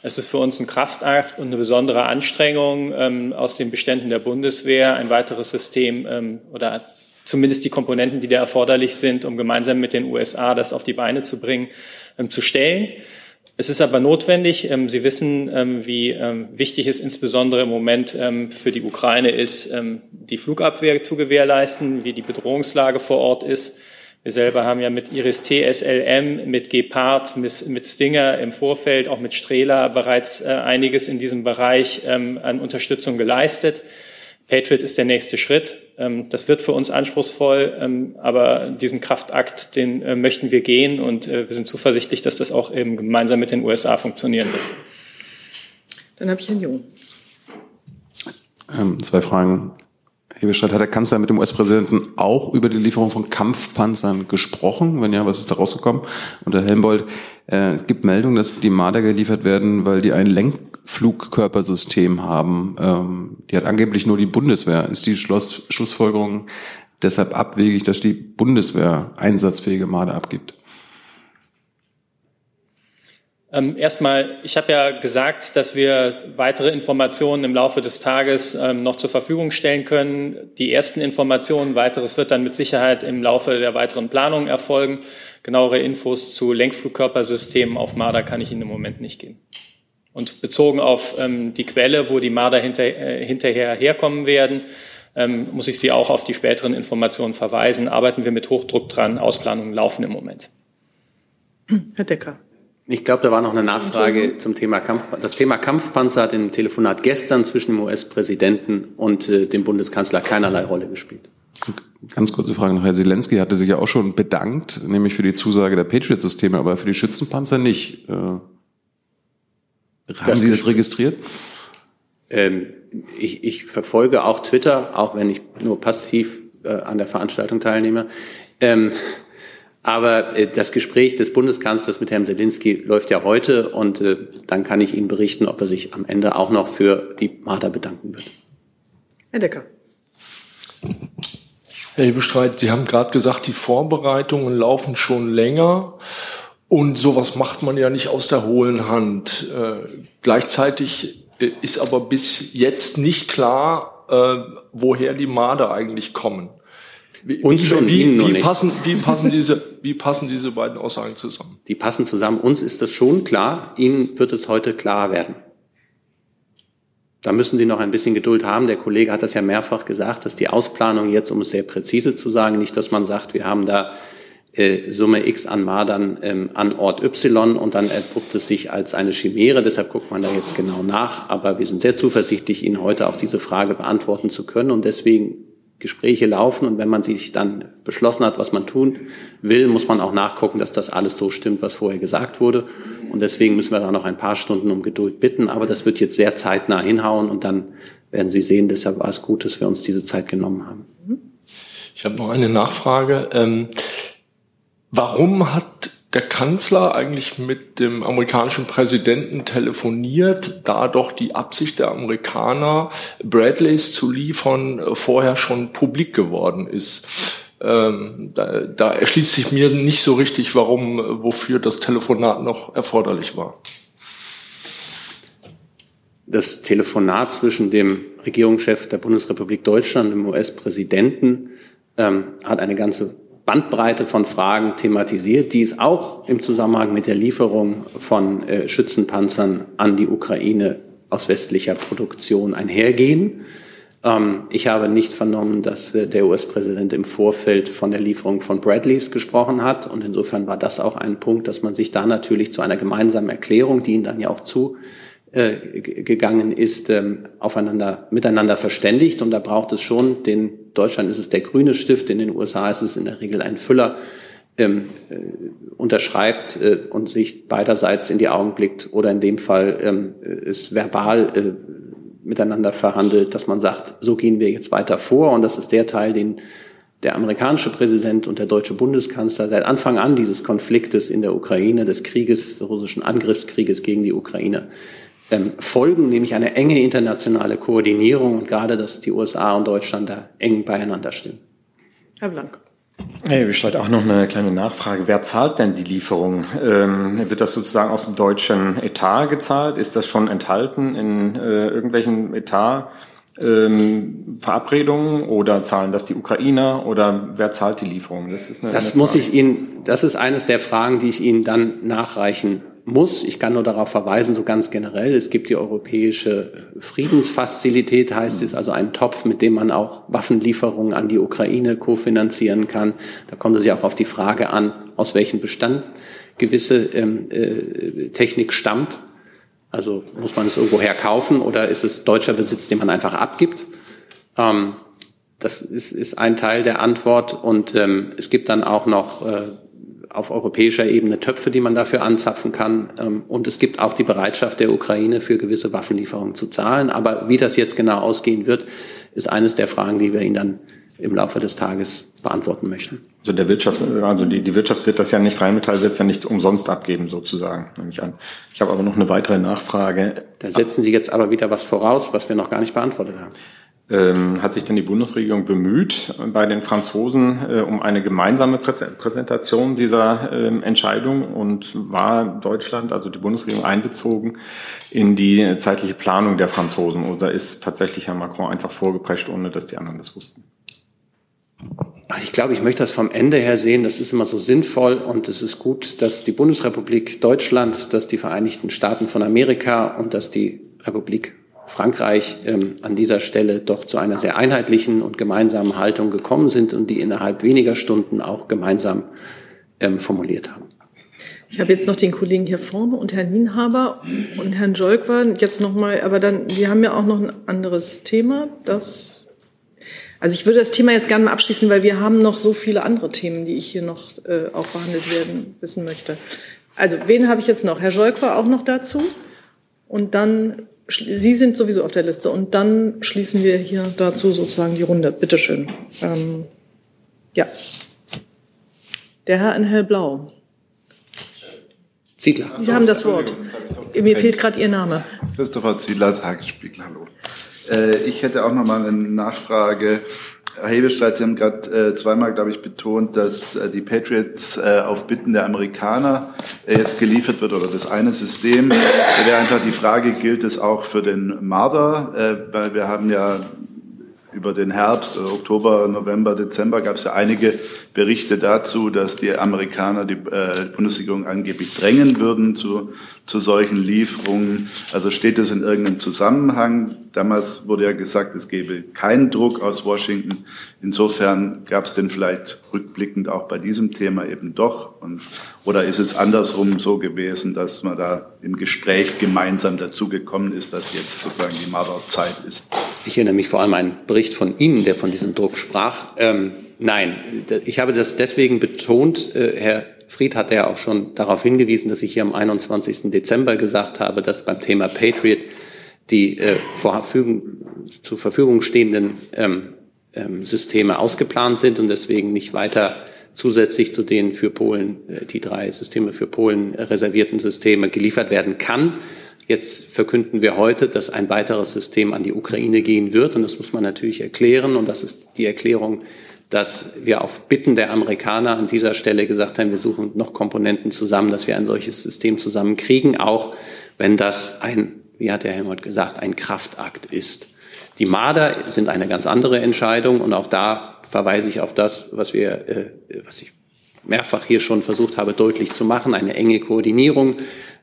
Es ist für uns ein Kraftakt und eine besondere Anstrengung, ähm, aus den Beständen der Bundeswehr ein weiteres System ähm, oder zumindest die Komponenten, die da erforderlich sind, um gemeinsam mit den USA das auf die Beine zu bringen, ähm, zu stellen. Es ist aber notwendig. Ähm, Sie wissen, ähm, wie ähm, wichtig es insbesondere im Moment für die Ukraine ist, die Flugabwehr zu gewährleisten, wie die Bedrohungslage vor Ort ist. Wir selber haben ja mit Iris-T, SLM, mit Gepard, mit Stinger im Vorfeld, auch mit Strehler bereits äh, einiges in diesem Bereich an Unterstützung geleistet. Patriot ist der nächste Schritt. Ähm, das wird für uns anspruchsvoll, ähm, aber diesen Kraftakt, den äh, möchten wir gehen und äh, wir sind zuversichtlich, dass das auch eben gemeinsam mit den USA funktionieren wird. Dann habe ich Herrn Jung. Ähm, zwei Fragen. Hebestreit, hat der Kanzler mit dem US-Präsidenten auch über die Lieferung von Kampfpanzern gesprochen? Wenn ja, was ist da rausgekommen? Und Herr Helmbold, äh, gibt Meldung, dass die Marder geliefert werden, weil die ein Lenkflugkörpersystem haben. Ähm, die hat angeblich nur die Bundeswehr. Ist die Schluss, Schlussfolgerung deshalb abwegig, dass die Bundeswehr einsatzfähige Marder abgibt? Ähm, erstmal, ich habe ja gesagt, dass wir weitere Informationen im Laufe des Tages ähm, noch zur Verfügung stellen können. Die ersten Informationen, weiteres wird dann mit Sicherheit im Laufe der weiteren Planung erfolgen. Genauere Infos zu Lenkflugkörpersystemen auf Marder kann ich Ihnen im Moment nicht geben. Und bezogen auf ähm, die Quelle, wo die Marder hinter, äh, hinterher herkommen werden, ähm, muss ich Sie auch auf die späteren Informationen verweisen. Arbeiten wir mit Hochdruck dran. Ausplanungen laufen im Moment. Herr Decker. Ich glaube, da war noch eine Nachfrage zum Thema Kampfpanzer. Das Thema Kampfpanzer hat im Telefonat gestern zwischen dem US-Präsidenten und äh, dem Bundeskanzler keinerlei Rolle gespielt. Ganz kurze Frage noch. Herr Zelensky hatte sich ja auch schon bedankt, nämlich für die Zusage der Patriot-Systeme, aber für die Schützenpanzer nicht. Äh, haben das Sie das registriert? Ähm, ich, ich verfolge auch Twitter, auch wenn ich nur passiv äh, an der Veranstaltung teilnehme. Ähm, aber äh, das Gespräch des Bundeskanzlers mit Herrn Selinski läuft ja heute und äh, dann kann ich Ihnen berichten, ob er sich am Ende auch noch für die Marder bedanken wird. Herr Decker. Herr Hebestreit, Sie haben gerade gesagt, die Vorbereitungen laufen schon länger. Und sowas macht man ja nicht aus der hohlen Hand. Äh, gleichzeitig äh, ist aber bis jetzt nicht klar, äh, woher die Marder eigentlich kommen. Wie, Uns schon, wie, Ihnen wie, passen, wie, passen diese, wie passen diese beiden Aussagen zusammen? Die passen zusammen. Uns ist das schon klar. Ihnen wird es heute klar werden. Da müssen Sie noch ein bisschen Geduld haben. Der Kollege hat das ja mehrfach gesagt, dass die Ausplanung jetzt, um es sehr präzise zu sagen, nicht, dass man sagt, wir haben da äh, Summe X an Madern ähm, an Ort Y und dann entpuppt es sich als eine Chimäre. Deshalb guckt man da jetzt genau nach. Aber wir sind sehr zuversichtlich, Ihnen heute auch diese Frage beantworten zu können. Und deswegen Gespräche laufen. Und wenn man sich dann beschlossen hat, was man tun will, muss man auch nachgucken, dass das alles so stimmt, was vorher gesagt wurde. Und deswegen müssen wir da noch ein paar Stunden um Geduld bitten. Aber das wird jetzt sehr zeitnah hinhauen und dann werden Sie sehen, deshalb war es gut, dass wir uns diese Zeit genommen haben. Ich habe noch eine Nachfrage. Ähm, warum hat der Kanzler eigentlich mit dem amerikanischen Präsidenten telefoniert, da doch die Absicht der Amerikaner, Bradleys zu liefern, vorher schon publik geworden ist? Ähm, da, da erschließt sich mir nicht so richtig, warum, wofür das Telefonat noch erforderlich war. Das Telefonat zwischen dem Regierungschef der Bundesrepublik Deutschland und dem US-Präsidenten ähm, hat eine ganze Bandbreite von Fragen thematisiert, die es auch im Zusammenhang mit der Lieferung von äh, Schützenpanzern an die Ukraine aus westlicher Produktion einhergehen. Ähm, ich habe nicht vernommen, dass äh, der US-Präsident im Vorfeld von der Lieferung von Bradleys gesprochen hat. Und insofern war das auch ein Punkt, dass man sich da natürlich zu einer gemeinsamen Erklärung, die ihn dann ja auch zu gegangen ist, ähm, aufeinander, miteinander verständigt. Und da braucht es schon den, Deutschland ist es der grüne Stift, in den USA ist es in der Regel ein Füller, ähm, äh, unterschreibt äh, und sich beiderseits in die Augen blickt oder in dem Fall ähm, ist verbal äh, miteinander verhandelt, dass man sagt, so gehen wir jetzt weiter vor. Und das ist der Teil, den der amerikanische Präsident und der deutsche Bundeskanzler seit Anfang an dieses Konfliktes in der Ukraine, des Krieges, des russischen Angriffskrieges gegen die Ukraine, ähm, folgen, nämlich eine enge internationale Koordinierung und gerade, dass die USA und Deutschland da eng beieinander stehen. Herr Blank. Hey, ich stelle auch noch eine kleine Nachfrage. Wer zahlt denn die Lieferung? Ähm, wird das sozusagen aus dem deutschen Etat gezahlt? Ist das schon enthalten in äh, irgendwelchen Etat? Ähm, Verabredungen oder zahlen das die Ukrainer oder wer zahlt die Lieferung? Das ist eine, Das eine muss ich Ihnen, das ist eines der Fragen, die ich Ihnen dann nachreichen muss. Ich kann nur darauf verweisen, so ganz generell. Es gibt die europäische Friedensfazilität, heißt es, also ein Topf, mit dem man auch Waffenlieferungen an die Ukraine kofinanzieren kann. Da kommt es ja auch auf die Frage an, aus welchem Bestand gewisse ähm, äh, Technik stammt. Also muss man es irgendwoher kaufen oder ist es deutscher Besitz, den man einfach abgibt? Ähm, das ist, ist ein Teil der Antwort. Und ähm, es gibt dann auch noch äh, auf europäischer Ebene Töpfe, die man dafür anzapfen kann. Ähm, und es gibt auch die Bereitschaft der Ukraine, für gewisse Waffenlieferungen zu zahlen. Aber wie das jetzt genau ausgehen wird, ist eines der Fragen, die wir Ihnen dann im Laufe des Tages beantworten möchten. Also der Wirtschaft, also die, die Wirtschaft wird das ja nicht, Rheinmetall wird es ja nicht umsonst abgeben, sozusagen, nehme ich an. Ich habe aber noch eine weitere Nachfrage. Da setzen Sie jetzt aber wieder was voraus, was wir noch gar nicht beantwortet haben. Ähm, hat sich denn die Bundesregierung bemüht bei den Franzosen äh, um eine gemeinsame Prä Präsentation dieser ähm, Entscheidung und war Deutschland, also die Bundesregierung, einbezogen in die zeitliche Planung der Franzosen oder ist tatsächlich Herr Macron einfach vorgeprescht, ohne dass die anderen das wussten? Ich glaube, ich möchte das vom Ende her sehen. Das ist immer so sinnvoll und es ist gut, dass die Bundesrepublik Deutschland, dass die Vereinigten Staaten von Amerika und dass die Republik Frankreich ähm, an dieser Stelle doch zu einer sehr einheitlichen und gemeinsamen Haltung gekommen sind und die innerhalb weniger Stunden auch gemeinsam ähm, formuliert haben. Ich habe jetzt noch den Kollegen hier vorne und Herrn Nienhaber und Herrn Jolkwa. Jetzt noch mal, aber dann, wir haben ja auch noch ein anderes Thema, das also ich würde das Thema jetzt gerne mal abschließen, weil wir haben noch so viele andere Themen, die ich hier noch äh, auch behandelt werden wissen möchte. Also wen habe ich jetzt noch? Herr Jolkwa auch noch dazu? Und dann, Sie sind sowieso auf der Liste. Und dann schließen wir hier dazu sozusagen die Runde. Bitteschön. Ähm, ja. Der Herr in hellblau. Ziegler. Sie haben das Wort. Mir fehlt gerade Ihr Name. Christopher Ziedler, Tagesspiegel, hallo. Äh, ich hätte auch noch mal eine Nachfrage. Herr Hebestreit, Sie haben gerade äh, zweimal, glaube ich, betont, dass äh, die Patriots äh, auf Bitten der Amerikaner äh, jetzt geliefert wird oder das eine System. Da wäre einfach die Frage, gilt es auch für den Marder? Äh, weil wir haben ja über den Herbst, Oktober, November, Dezember gab es ja einige Berichte dazu, dass die Amerikaner die äh, Bundesregierung angeblich drängen würden zu, zu solchen Lieferungen. Also steht das in irgendeinem Zusammenhang? Damals wurde ja gesagt, es gebe keinen Druck aus Washington. Insofern gab es denn vielleicht rückblickend auch bei diesem Thema eben doch. Und, oder ist es andersrum so gewesen, dass man da im Gespräch gemeinsam dazu gekommen ist, dass jetzt sozusagen die Marder-Zeit ist? Ich erinnere mich vor allem an einen Bericht von Ihnen, der von diesem Druck sprach. Ähm, nein, ich habe das deswegen betont. Äh, Herr Fried hat ja auch schon darauf hingewiesen, dass ich hier am 21. Dezember gesagt habe, dass beim Thema Patriot die äh, zur Verfügung stehenden ähm, ähm, Systeme ausgeplant sind und deswegen nicht weiter zusätzlich zu den für Polen, äh, die drei Systeme für Polen reservierten Systeme geliefert werden kann. Jetzt verkünden wir heute, dass ein weiteres System an die Ukraine gehen wird. Und das muss man natürlich erklären. Und das ist die Erklärung, dass wir auf Bitten der Amerikaner an dieser Stelle gesagt haben, wir suchen noch Komponenten zusammen, dass wir ein solches System zusammenkriegen, auch wenn das ein, wie hat der Helmut gesagt, ein Kraftakt ist. Die Marder sind eine ganz andere Entscheidung und auch da verweise ich auf das, was wir, äh, was ich mehrfach hier schon versucht habe deutlich zu machen, eine enge Koordinierung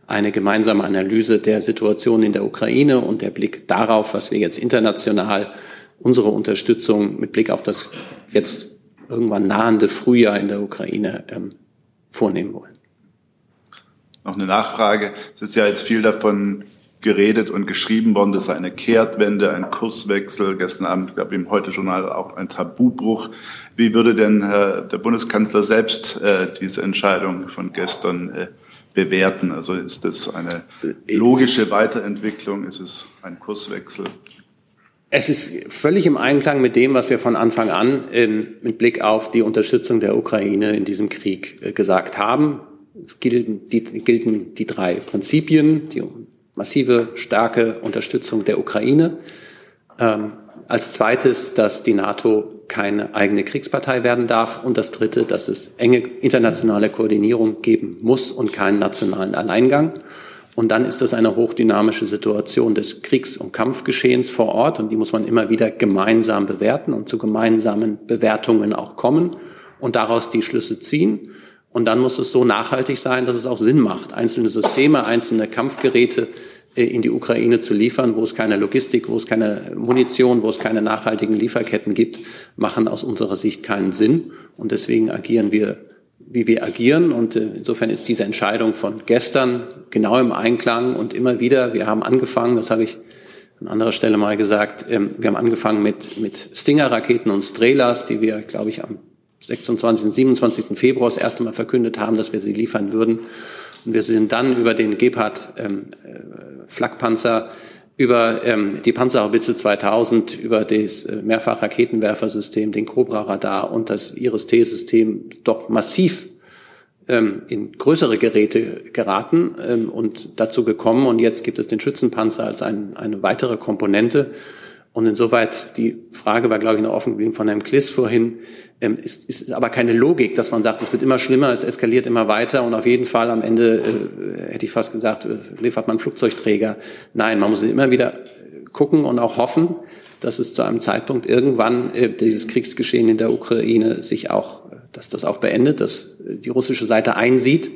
eine gemeinsame Analyse der Situation in der Ukraine und der Blick darauf, was wir jetzt international unsere Unterstützung mit Blick auf das jetzt irgendwann nahende Frühjahr in der Ukraine ähm, vornehmen wollen. Noch eine Nachfrage. Es ist ja jetzt viel davon geredet und geschrieben worden, dass eine Kehrtwende, ein Kurswechsel, gestern Abend, glaube ich, im Heute-Journal auch ein Tabubruch. Wie würde denn Herr, der Bundeskanzler selbst äh, diese Entscheidung von gestern äh, bewerten? Also ist das eine logische Weiterentwicklung? Ist es ein Kurswechsel? Es ist völlig im Einklang mit dem, was wir von Anfang an ähm, mit Blick auf die Unterstützung der Ukraine in diesem Krieg äh, gesagt haben. Es gelten die, gelten die drei Prinzipien, die massive, starke Unterstützung der Ukraine. Ähm, als zweites, dass die NATO keine eigene Kriegspartei werden darf. Und das Dritte, dass es enge internationale Koordinierung geben muss und keinen nationalen Alleingang. Und dann ist das eine hochdynamische Situation des Kriegs- und Kampfgeschehens vor Ort. Und die muss man immer wieder gemeinsam bewerten und zu gemeinsamen Bewertungen auch kommen und daraus die Schlüsse ziehen. Und dann muss es so nachhaltig sein, dass es auch Sinn macht, einzelne Systeme, einzelne Kampfgeräte äh, in die Ukraine zu liefern, wo es keine Logistik, wo es keine Munition, wo es keine nachhaltigen Lieferketten gibt, machen aus unserer Sicht keinen Sinn. Und deswegen agieren wir, wie wir agieren. Und äh, insofern ist diese Entscheidung von gestern genau im Einklang und immer wieder, wir haben angefangen, das habe ich an anderer Stelle mal gesagt, ähm, wir haben angefangen mit, mit Stinger-Raketen und Strelas, die wir, glaube ich, am 26. 27. Februar das erste Mal verkündet haben, dass wir sie liefern würden. Und wir sind dann über den Gepard ähm, äh, über ähm, die Panzerhaubitze 2000, über das äh, Mehrfach-Raketenwerfersystem, den Cobra-Radar und das Iris-T-System doch massiv ähm, in größere Geräte geraten ähm, und dazu gekommen. Und jetzt gibt es den Schützenpanzer als ein, eine weitere Komponente. Und insoweit, die Frage war, glaube ich, noch offen geblieben von Herrn Kliss vorhin, ähm, ist, ist aber keine Logik, dass man sagt, es wird immer schlimmer, es eskaliert immer weiter und auf jeden Fall am Ende, äh, hätte ich fast gesagt, äh, liefert man Flugzeugträger. Nein, man muss immer wieder gucken und auch hoffen, dass es zu einem Zeitpunkt irgendwann äh, dieses Kriegsgeschehen in der Ukraine sich auch, dass das auch beendet, dass die russische Seite einsieht,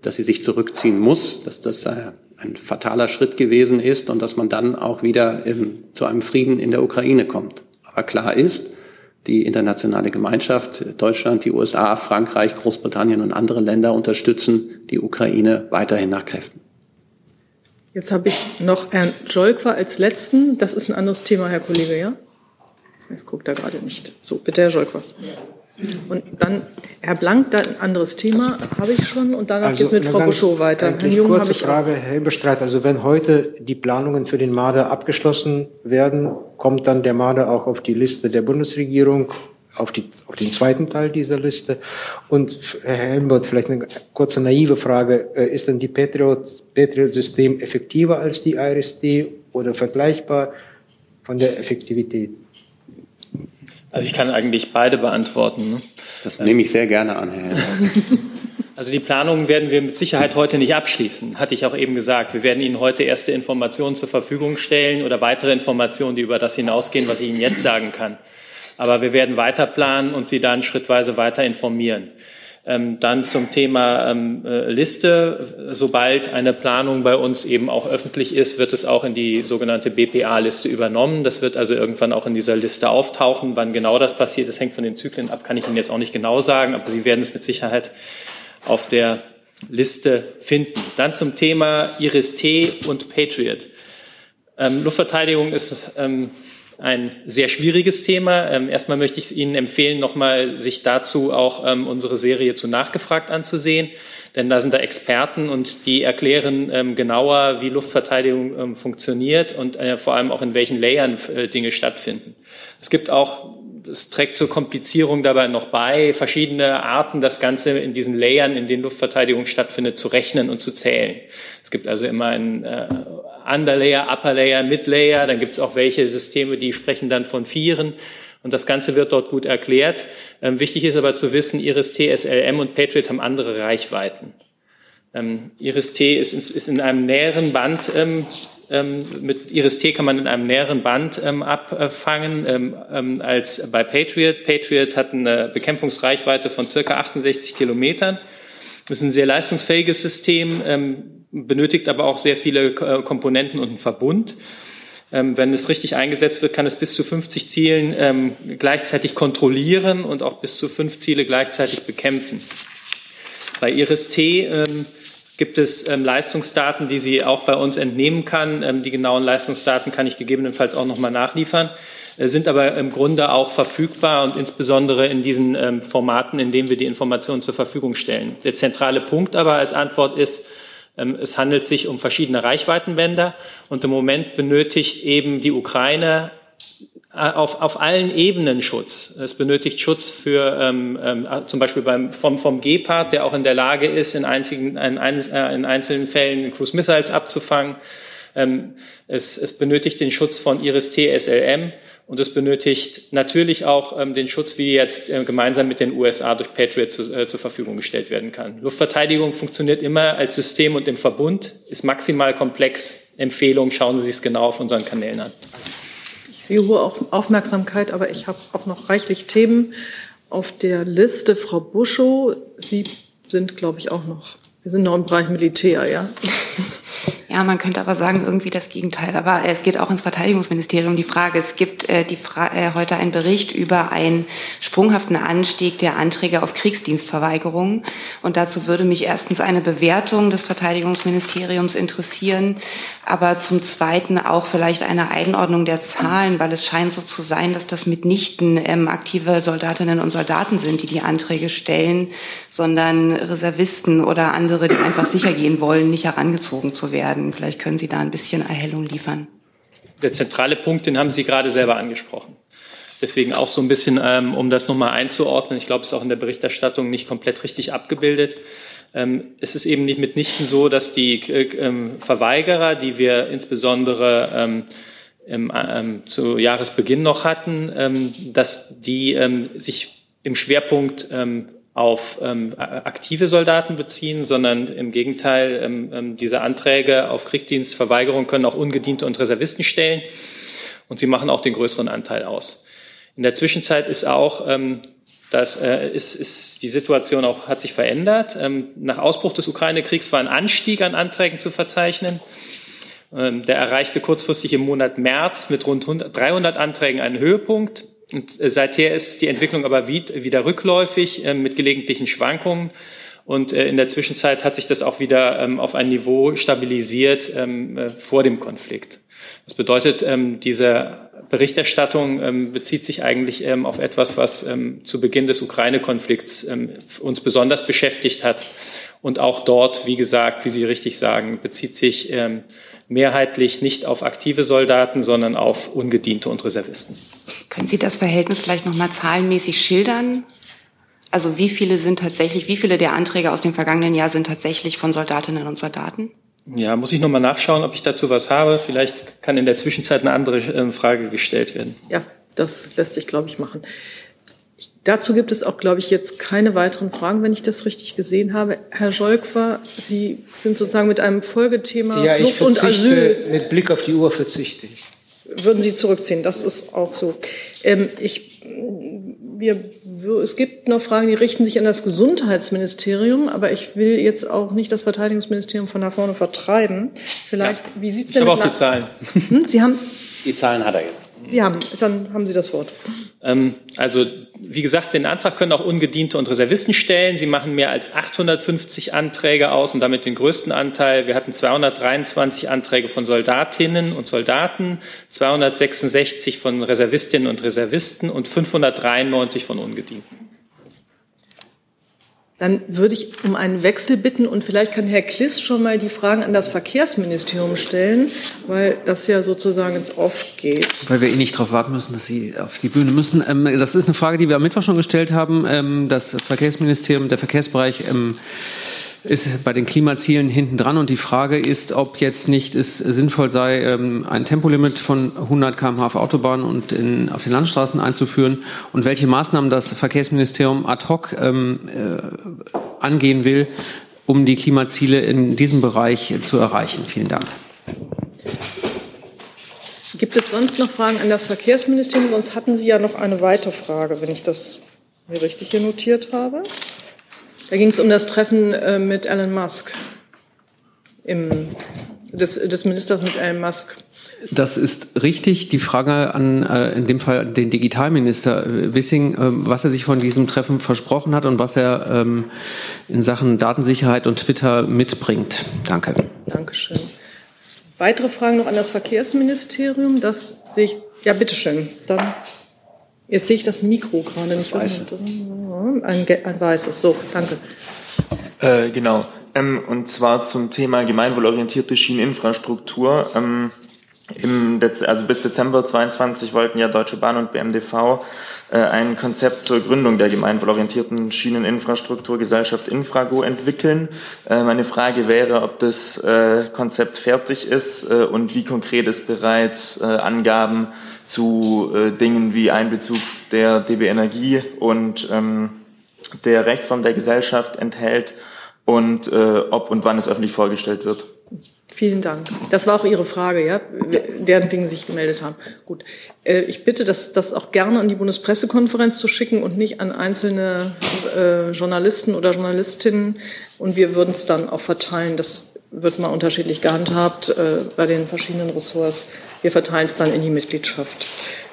dass sie sich zurückziehen muss, dass das äh, ein fataler Schritt gewesen ist und dass man dann auch wieder ähm, zu einem Frieden in der Ukraine kommt. Aber klar ist, die internationale Gemeinschaft, Deutschland, die USA, Frankreich, Großbritannien und andere Länder unterstützen die Ukraine weiterhin nach Kräften. Jetzt habe ich noch Herrn Jolkwa als letzten. Das ist ein anderes Thema, Herr Kollege, ja? Jetzt guckt er gerade nicht. So, bitte, Herr Jolkwa. Und dann Herr Blank, da ein anderes Thema habe ich schon und danach also geht es mit Frau Bouchot weiter. Jung kurze ich Frage, auch. Herr Bestreit. Also wenn heute die Planungen für den Marder abgeschlossen werden, kommt dann der Marder auch auf die Liste der Bundesregierung, auf, die, auf den zweiten Teil dieser Liste. Und Herr Helmut, vielleicht eine kurze naive Frage. Äh, ist denn die Patriot-System Patriot effektiver als die IRSD oder vergleichbar? von der Effektivität? Also ich kann eigentlich beide beantworten. Ne? Das nehme ich sehr gerne an, Herr. Also die Planungen werden wir mit Sicherheit heute nicht abschließen, hatte ich auch eben gesagt. Wir werden Ihnen heute erste Informationen zur Verfügung stellen oder weitere Informationen, die über das hinausgehen, was ich Ihnen jetzt sagen kann. Aber wir werden weiter planen und Sie dann schrittweise weiter informieren. Ähm, dann zum Thema ähm, äh, Liste. Sobald eine Planung bei uns eben auch öffentlich ist, wird es auch in die sogenannte BPA-Liste übernommen. Das wird also irgendwann auch in dieser Liste auftauchen. Wann genau das passiert, das hängt von den Zyklen ab, kann ich Ihnen jetzt auch nicht genau sagen, aber Sie werden es mit Sicherheit auf der Liste finden. Dann zum Thema Iris-T und Patriot. Ähm, Luftverteidigung ist ähm, ein sehr schwieriges Thema. Ähm, erstmal möchte ich Ihnen empfehlen, nochmal sich dazu auch ähm, unsere Serie zu Nachgefragt anzusehen, denn da sind da Experten und die erklären ähm, genauer, wie Luftverteidigung funktioniert und äh, vor allem auch in welchen Layern äh, Dinge stattfinden. Es gibt auch es trägt zur Komplizierung dabei noch bei, verschiedene Arten, das Ganze in diesen Layern, in denen Luftverteidigung stattfindet, zu rechnen und zu zählen. Es gibt also immer ein äh, Underlayer, Upperlayer, Midlayer, dann gibt es auch welche Systeme, die sprechen dann von Vieren. Und das Ganze wird dort gut erklärt. Ähm, wichtig ist aber zu wissen, Iris-T, SLM und Patriot haben andere Reichweiten. Ähm, Iris-T ist, ist, in einem näheren Band ähm, ähm, mit Iris-T kann man in einem näheren Band ähm, abfangen ähm, ähm, als bei Patriot. Patriot hat eine Bekämpfungsreichweite von circa 68 Kilometern. Das ist ein sehr leistungsfähiges System, ähm, benötigt aber auch sehr viele äh, Komponenten und einen Verbund. Ähm, wenn es richtig eingesetzt wird, kann es bis zu 50 Zielen gleichzeitig kontrollieren und auch bis zu fünf Ziele gleichzeitig bekämpfen. Bei Iris-T gibt es ähm, Leistungsdaten, die sie auch bei uns entnehmen kann. Ähm, die genauen Leistungsdaten kann ich gegebenenfalls auch nochmal nachliefern, äh, sind aber im Grunde auch verfügbar und insbesondere in diesen ähm, Formaten, in denen wir die Informationen zur Verfügung stellen. Der zentrale Punkt aber als Antwort ist, ähm, es handelt sich um verschiedene Reichweitenbänder und im Moment benötigt eben die Ukraine auf, auf allen Ebenen Schutz. Es benötigt Schutz für ähm, ähm, zum Beispiel beim, vom, vom Gepard, der auch in der Lage ist, in, einzigen, in, äh, in einzelnen Fällen Cruise Missiles abzufangen. Ähm, es, es benötigt den Schutz von Iris-T SLM und es benötigt natürlich auch ähm, den Schutz, wie jetzt äh, gemeinsam mit den USA durch Patriot zu, äh, zur Verfügung gestellt werden kann. Luftverteidigung funktioniert immer als System und im Verbund, ist maximal komplex. Empfehlung, schauen Sie sich es genau auf unseren Kanälen an. Sehe hohe Aufmerksamkeit, aber ich habe auch noch reichlich Themen auf der Liste. Frau Buschow, Sie sind, glaube ich, auch noch. Wir sind noch im Bereich Militär, ja. Ja, man könnte aber sagen, irgendwie das Gegenteil. Aber es geht auch ins Verteidigungsministerium die Frage. Es gibt äh, die Fra äh, heute einen Bericht über einen sprunghaften Anstieg der Anträge auf Kriegsdienstverweigerungen. Und dazu würde mich erstens eine Bewertung des Verteidigungsministeriums interessieren, aber zum Zweiten auch vielleicht eine Einordnung der Zahlen, weil es scheint so zu sein, dass das mitnichten ähm, aktive Soldatinnen und Soldaten sind, die die Anträge stellen, sondern Reservisten oder andere, die einfach sicher gehen wollen, nicht herangezogen zu werden. Vielleicht können Sie da ein bisschen Erhellung liefern. Der zentrale Punkt, den haben Sie gerade selber angesprochen. Deswegen auch so ein bisschen, ähm, um das nochmal einzuordnen. Ich glaube, es ist auch in der Berichterstattung nicht komplett richtig abgebildet. Ähm, es ist eben nicht mitnichten so, dass die äh, ähm, Verweigerer, die wir insbesondere zu Jahresbeginn noch hatten, dass die sich im Schwerpunkt ähm, auf ähm, aktive Soldaten beziehen, sondern im Gegenteil, ähm, ähm, diese Anträge auf Kriegsdienstverweigerung können auch Ungediente und Reservisten stellen und sie machen auch den größeren Anteil aus. In der Zwischenzeit ist auch ähm, das äh, ist, ist die Situation auch hat sich verändert. Ähm, nach Ausbruch des Ukraine-Kriegs war ein Anstieg an Anträgen zu verzeichnen. Ähm, der erreichte kurzfristig im Monat März mit rund 100, 300 Anträgen einen Höhepunkt. Und äh, seither ist die Entwicklung aber wieder rückläufig äh, mit gelegentlichen Schwankungen. Und äh, in der Zwischenzeit hat sich das auch wieder ähm, auf ein Niveau stabilisiert ähm, vor dem Konflikt. Das bedeutet, ähm, diese Berichterstattung bezieht sich eigentlich auf etwas, was zu Beginn des Ukraine-Konflikts uns besonders beschäftigt hat. Und auch dort, wie gesagt, wie Sie richtig sagen, bezieht sich mehrheitlich nicht auf aktive Soldaten, sondern auf Ungediente und Reservisten. Können Sie das Verhältnis vielleicht noch mal zahlenmäßig schildern? Also wie viele sind tatsächlich, wie viele der Anträge aus dem vergangenen Jahr sind tatsächlich von Soldatinnen und Soldaten? Ja, muss ich nochmal nachschauen, ob ich dazu was habe. Vielleicht kann in der Zwischenzeit eine andere ähm, Frage gestellt werden. Ja, das lässt sich, glaube ich, machen. Dazu gibt es auch, glaube ich, jetzt keine weiteren Fragen, wenn ich das richtig gesehen habe. Herr Scholkwa, Sie sind sozusagen mit einem Folgethema ja, Flucht und Asyl. Mit Blick auf die Uhr verzichte ich. Würden Sie zurückziehen? Das ist auch so. Ähm, ich, wir, es gibt noch Fragen, die richten sich an das Gesundheitsministerium, aber ich will jetzt auch nicht das Verteidigungsministerium von da vorne vertreiben. Vielleicht, ja, wie sieht's denn ich habe auch die Zahlen. Hm? Sie haben die Zahlen hat er jetzt. Sie haben, dann haben Sie das Wort. Ähm, also wie gesagt, den Antrag können auch Ungediente und Reservisten stellen. Sie machen mehr als 850 Anträge aus und damit den größten Anteil. Wir hatten 223 Anträge von Soldatinnen und Soldaten, 266 von Reservistinnen und Reservisten und 593 von Ungedienten. Dann würde ich um einen Wechsel bitten und vielleicht kann Herr Kliss schon mal die Fragen an das Verkehrsministerium stellen, weil das ja sozusagen ins Off geht. Weil wir eh nicht darauf warten müssen, dass Sie auf die Bühne müssen. Ähm, das ist eine Frage, die wir am Mittwoch schon gestellt haben. Ähm, das Verkehrsministerium, der Verkehrsbereich ähm, ist bei den Klimazielen hinten dran und die Frage ist, ob jetzt nicht es sinnvoll sei, ähm, ein Tempolimit von 100 km/h auf Autobahnen und in, auf den Landstraßen einzuführen und welche Maßnahmen das Verkehrsministerium ad hoc ähm, äh, angehen will, um die Klimaziele in diesem Bereich zu erreichen. Vielen Dank. Gibt es sonst noch Fragen an das Verkehrsministerium? Sonst hatten Sie ja noch eine weitere Frage, wenn ich das mir richtig hier notiert habe. Da ging es um das Treffen äh, mit Elon Musk, im, des, des Ministers mit Elon Musk. Das ist richtig. Die Frage an äh, in dem Fall den Digitalminister äh, Wissing, äh, was er sich von diesem Treffen versprochen hat und was er ähm, in Sachen Datensicherheit und Twitter mitbringt. Danke. Dankeschön. Weitere Fragen noch an das Verkehrsministerium? Das sehe ich. Ja, bitteschön. Dann Jetzt sehe ich das Mikro gerade nicht. Weiße. Ein, ein weißes, so, danke. Äh, genau. Ähm, und zwar zum Thema gemeinwohlorientierte Schieneninfrastruktur. Ähm, im Dez also bis Dezember 22 wollten ja Deutsche Bahn und BMDV äh, ein Konzept zur Gründung der gemeinwohlorientierten Schieneninfrastrukturgesellschaft Infrago entwickeln. Äh, meine Frage wäre, ob das äh, Konzept fertig ist äh, und wie konkret es bereits äh, Angaben zu äh, Dingen wie Einbezug der DB Energie und ähm, der Rechtsform der Gesellschaft enthält und ob und wann es öffentlich vorgestellt wird. Vielen Dank. Das war auch Ihre Frage, ja, deren wegen Sie sich gemeldet haben. Gut. Äh, ich bitte, das, das auch gerne an die Bundespressekonferenz zu schicken und nicht an einzelne äh, Journalisten oder Journalistinnen. Und wir würden es dann auch verteilen. Das wird mal unterschiedlich gehandhabt äh, bei den verschiedenen Ressorts. Wir verteilen es dann in die Mitgliedschaft.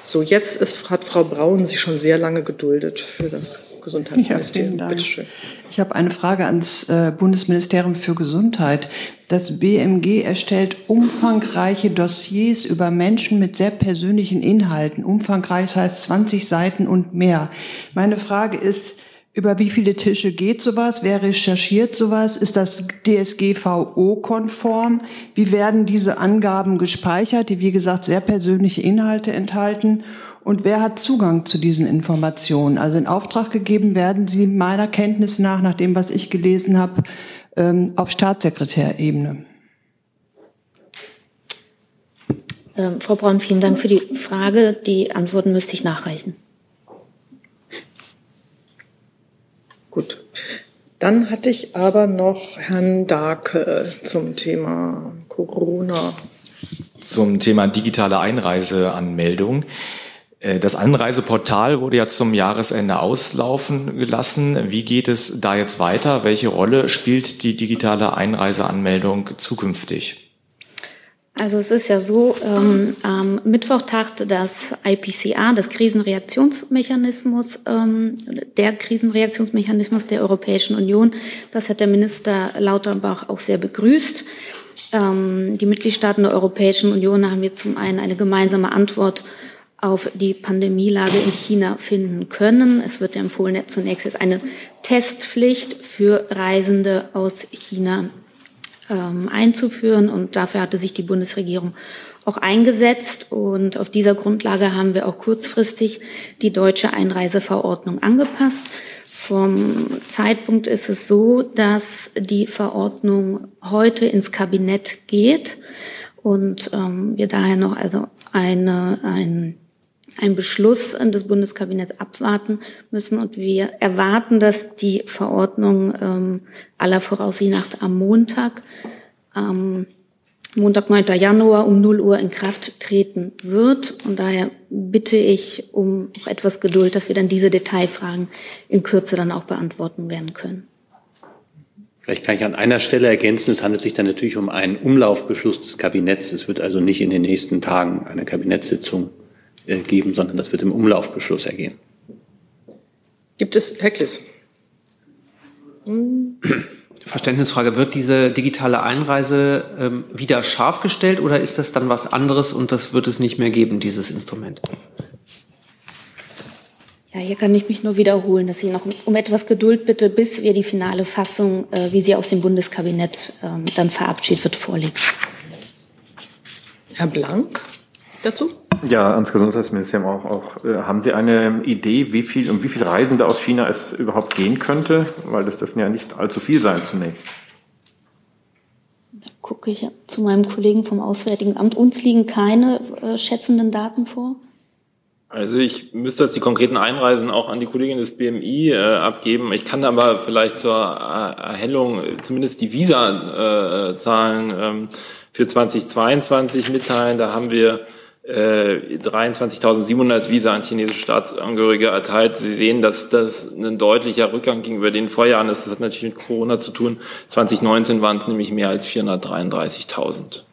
So, jetzt ist, hat Frau Braun sich schon sehr lange geduldet für das Gesundheitsministerium. Ja, Bitte schön. Ich habe eine Frage ans äh, Bundesministerium für Gesundheit. Das BMG erstellt umfangreiche Dossiers über Menschen mit sehr persönlichen Inhalten. Umfangreich heißt 20 Seiten und mehr. Meine Frage ist, über wie viele Tische geht sowas? Wer recherchiert sowas? Ist das DSGVO-konform? Wie werden diese Angaben gespeichert, die wie gesagt sehr persönliche Inhalte enthalten? Und wer hat Zugang zu diesen Informationen? Also in Auftrag gegeben werden sie meiner Kenntnis nach, nach dem, was ich gelesen habe, ähm, auf Staatssekretärebene. Ähm, Frau Braun, vielen Dank für die Frage. Die Antworten müsste ich nachreichen. Gut. Dann hatte ich aber noch Herrn Darke zum Thema Corona. Zum Thema digitale Einreiseanmeldung. Äh, das Anreiseportal wurde ja zum Jahresende auslaufen gelassen. Wie geht es da jetzt weiter? Welche Rolle spielt die digitale Einreiseanmeldung zukünftig? Also es ist ja so, ähm, am Mittwoch tagte das IPCA, das Krisenreaktionsmechanismus, ähm, der Krisenreaktionsmechanismus der Europäischen Union. Das hat der Minister Lauterbach auch sehr begrüßt. Ähm, die Mitgliedstaaten der Europäischen Union haben jetzt zum einen eine gemeinsame Antwort auf die Pandemielage in China finden können. Es wird empfohlen, zunächst jetzt eine Testpflicht für Reisende aus China ähm, einzuführen. Und dafür hatte sich die Bundesregierung auch eingesetzt. Und auf dieser Grundlage haben wir auch kurzfristig die deutsche Einreiseverordnung angepasst. Vom Zeitpunkt ist es so, dass die Verordnung heute ins Kabinett geht und ähm, wir daher noch also eine, ein, ein Beschluss des Bundeskabinetts abwarten müssen. Und wir erwarten, dass die Verordnung ähm, aller Voraussicht nach am Montag ähm, Montag, 9. Januar um 0 Uhr in Kraft treten wird. Und daher bitte ich um noch etwas Geduld, dass wir dann diese Detailfragen in Kürze dann auch beantworten werden können. Vielleicht kann ich an einer Stelle ergänzen, es handelt sich dann natürlich um einen Umlaufbeschluss des Kabinetts. Es wird also nicht in den nächsten Tagen eine Kabinettssitzung geben, sondern das wird im Umlaufbeschluss ergehen. Gibt es, Herr Kliss? Hm. Verständnisfrage, wird diese digitale Einreise ähm, wieder scharf gestellt oder ist das dann was anderes und das wird es nicht mehr geben, dieses Instrument? Ja, hier kann ich mich nur wiederholen, dass ich noch um etwas Geduld bitte, bis wir die finale Fassung, äh, wie sie aus dem Bundeskabinett ähm, dann verabschiedet wird, vorliegt. Herr Blank dazu? Ja, ans Gesundheitsministerium auch. auch. Äh, haben Sie eine Idee, wie viel, um wie viele Reisende aus China es überhaupt gehen könnte? Weil das dürfen ja nicht allzu viel sein zunächst. Da gucke ich zu meinem Kollegen vom Auswärtigen Amt. Uns liegen keine äh, schätzenden Daten vor. Also ich müsste jetzt die konkreten Einreisen auch an die Kollegin des BMI äh, abgeben. Ich kann aber vielleicht zur Erhellung äh, zumindest die Visa-Zahlen äh, ähm, für 2022 mitteilen. Da haben wir 23.700 äh, Visa an chinesische Staatsangehörige erteilt. Sie sehen, dass das ein deutlicher Rückgang gegenüber den Vorjahren ist. Das hat natürlich mit Corona zu tun. 2019 waren es nämlich mehr als 433.000.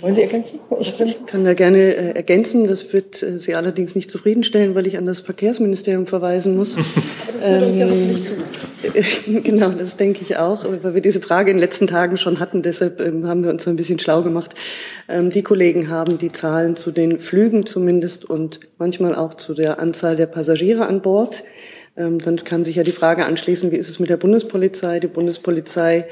Wollen Sie ergänzen? Ich kann da gerne äh, ergänzen. Das wird äh, Sie allerdings nicht zufriedenstellen, weil ich an das Verkehrsministerium verweisen muss. das uns ja nicht zu. genau, das denke ich auch, weil wir diese Frage in den letzten Tagen schon hatten. Deshalb ähm, haben wir uns so ein bisschen schlau gemacht. Ähm, die Kollegen haben die Zahlen zu den Flügen zumindest und manchmal auch zu der Anzahl der Passagiere an Bord. Ähm, dann kann sich ja die Frage anschließen, wie ist es mit der Bundespolizei? Die Bundespolizei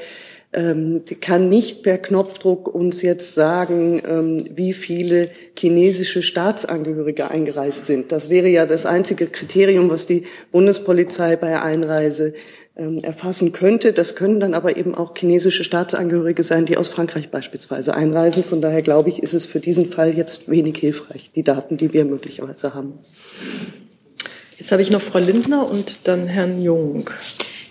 ähm, kann nicht per Knopfdruck uns jetzt sagen, ähm, wie viele chinesische Staatsangehörige eingereist sind. Das wäre ja das einzige Kriterium, was die Bundespolizei bei Einreise ähm, erfassen könnte. Das können dann aber eben auch chinesische Staatsangehörige sein, die aus Frankreich beispielsweise einreisen. Von daher glaube ich, ist es für diesen Fall jetzt wenig hilfreich, die Daten, die wir möglicherweise haben. Jetzt habe ich noch Frau Lindner und dann Herrn Jung.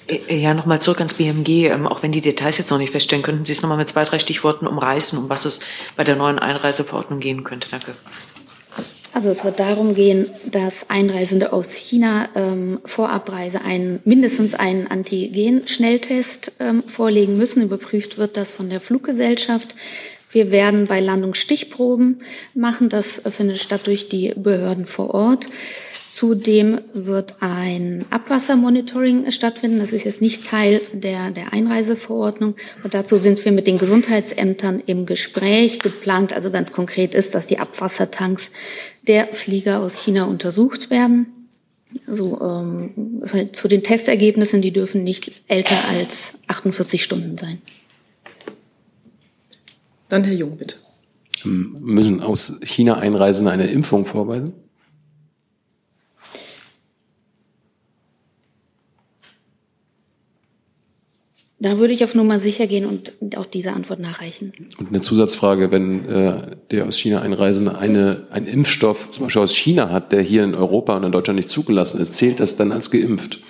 Äh, ja, nochmal zurück ans BMG. Ähm, auch wenn die Details jetzt noch nicht feststellen, könnten Sie es nochmal mit zwei, drei Stichworten umreißen, um was es bei der neuen Einreiseverordnung gehen könnte. Danke. Also es wird darum gehen, dass Einreisende aus China ähm, vor Abreise einen, mindestens einen Antigen-Schnelltest ähm, vorlegen müssen. Überprüft wird das von der Fluggesellschaft. Wir werden bei Landung Stichproben machen. Das findet statt durch die Behörden vor Ort. Zudem wird ein Abwassermonitoring stattfinden. Das ist jetzt nicht Teil der, der Einreiseverordnung. Und dazu sind wir mit den Gesundheitsämtern im Gespräch. Geplant also ganz konkret ist, dass die Abwassertanks der Flieger aus China untersucht werden. Also, ähm, zu den Testergebnissen, die dürfen nicht älter als 48 Stunden sein. Dann Herr Jung, bitte. Müssen aus China Einreisende eine Impfung vorweisen? Da würde ich auf Nummer sicher gehen und auch diese Antwort nachreichen. Und eine Zusatzfrage, wenn äh, der aus China einreisende eine, einen Impfstoff zum Beispiel aus China hat, der hier in Europa und in Deutschland nicht zugelassen ist, zählt das dann als geimpft?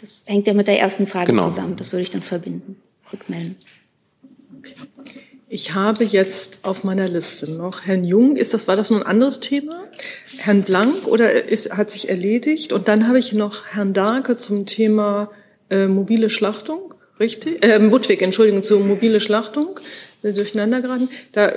Das hängt ja mit der ersten Frage genau. zusammen. Das würde ich dann verbinden, rückmelden. Ich habe jetzt auf meiner Liste noch Herrn Jung. Ist das, war das nur ein anderes Thema? Herrn Blank oder ist, hat sich erledigt? Und dann habe ich noch Herrn Darke zum Thema äh, mobile Schlachtung. Richtig? Äh, Budwig, Entschuldigung, zur mobile Schlachtung. Durcheinander geraten. Da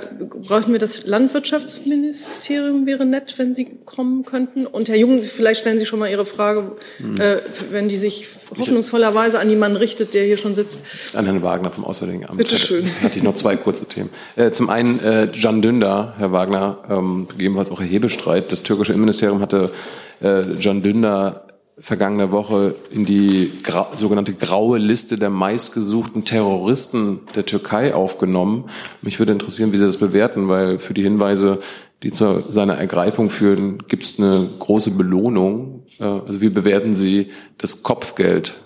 brauchen wir das Landwirtschaftsministerium, wäre nett, wenn Sie kommen könnten. Und Herr Jung, vielleicht stellen Sie schon mal Ihre Frage, hm. äh, wenn die sich hoffnungsvollerweise an jemanden richtet, der hier schon sitzt. An Herrn Wagner vom Auswärtigen Amt. Bitte schön. Hatte, hatte ich noch zwei kurze Themen. Äh, zum einen äh, Can Dündar, Herr Wagner, ähm, gegebenenfalls auch Herr Hebestreit. Das türkische Innenministerium hatte äh, Can Dündar vergangene Woche in die gra sogenannte graue Liste der meistgesuchten Terroristen der Türkei aufgenommen. Mich würde interessieren, wie Sie das bewerten, weil für die Hinweise, die zu seiner Ergreifung führen, gibt es eine große Belohnung. Äh, also wie bewerten Sie das Kopfgeld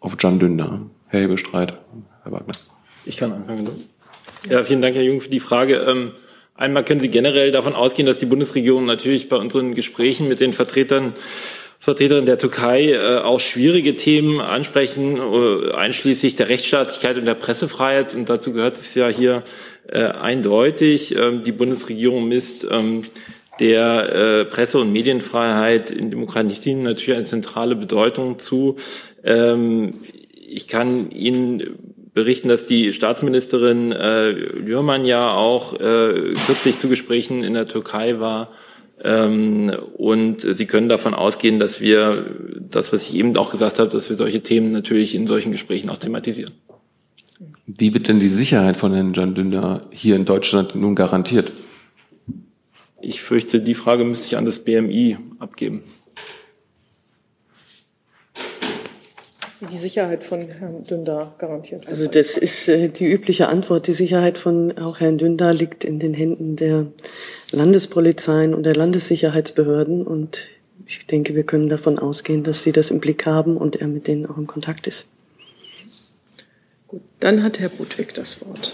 auf Can Dündar? Herr Hebestreit, Herr Wagner. Ich kann anfangen. Ja, vielen Dank, Herr Jung, für die Frage. Ähm, einmal können Sie generell davon ausgehen, dass die Bundesregierung natürlich bei unseren Gesprächen mit den Vertretern Vertretern der Türkei äh, auch schwierige Themen ansprechen, äh, einschließlich der Rechtsstaatlichkeit und der Pressefreiheit. Und dazu gehört es ja hier äh, eindeutig. Ähm, die Bundesregierung misst ähm, der Presse- und Medienfreiheit in Demokratien natürlich eine zentrale Bedeutung zu. Ähm, ich kann Ihnen berichten, dass die Staatsministerin äh, Lürmann ja auch kürzlich zu Gesprächen in der Türkei war und Sie können davon ausgehen, dass wir das, was ich eben auch gesagt habe, dass wir solche Themen natürlich in solchen Gesprächen auch thematisieren. Wie wird denn die Sicherheit von Herrn Can Dündar hier in Deutschland nun garantiert? Ich fürchte, die Frage müsste ich an das BMI abgeben. Wie die Sicherheit von Herrn Dündar garantiert wird. Also das ist äh, die übliche Antwort. Die Sicherheit von auch Herrn Dündar liegt in den Händen der Landespolizeien und der Landessicherheitsbehörden. Und ich denke, wir können davon ausgehen, dass sie das im Blick haben und er mit denen auch in Kontakt ist. Gut, dann hat Herr Budwig das Wort.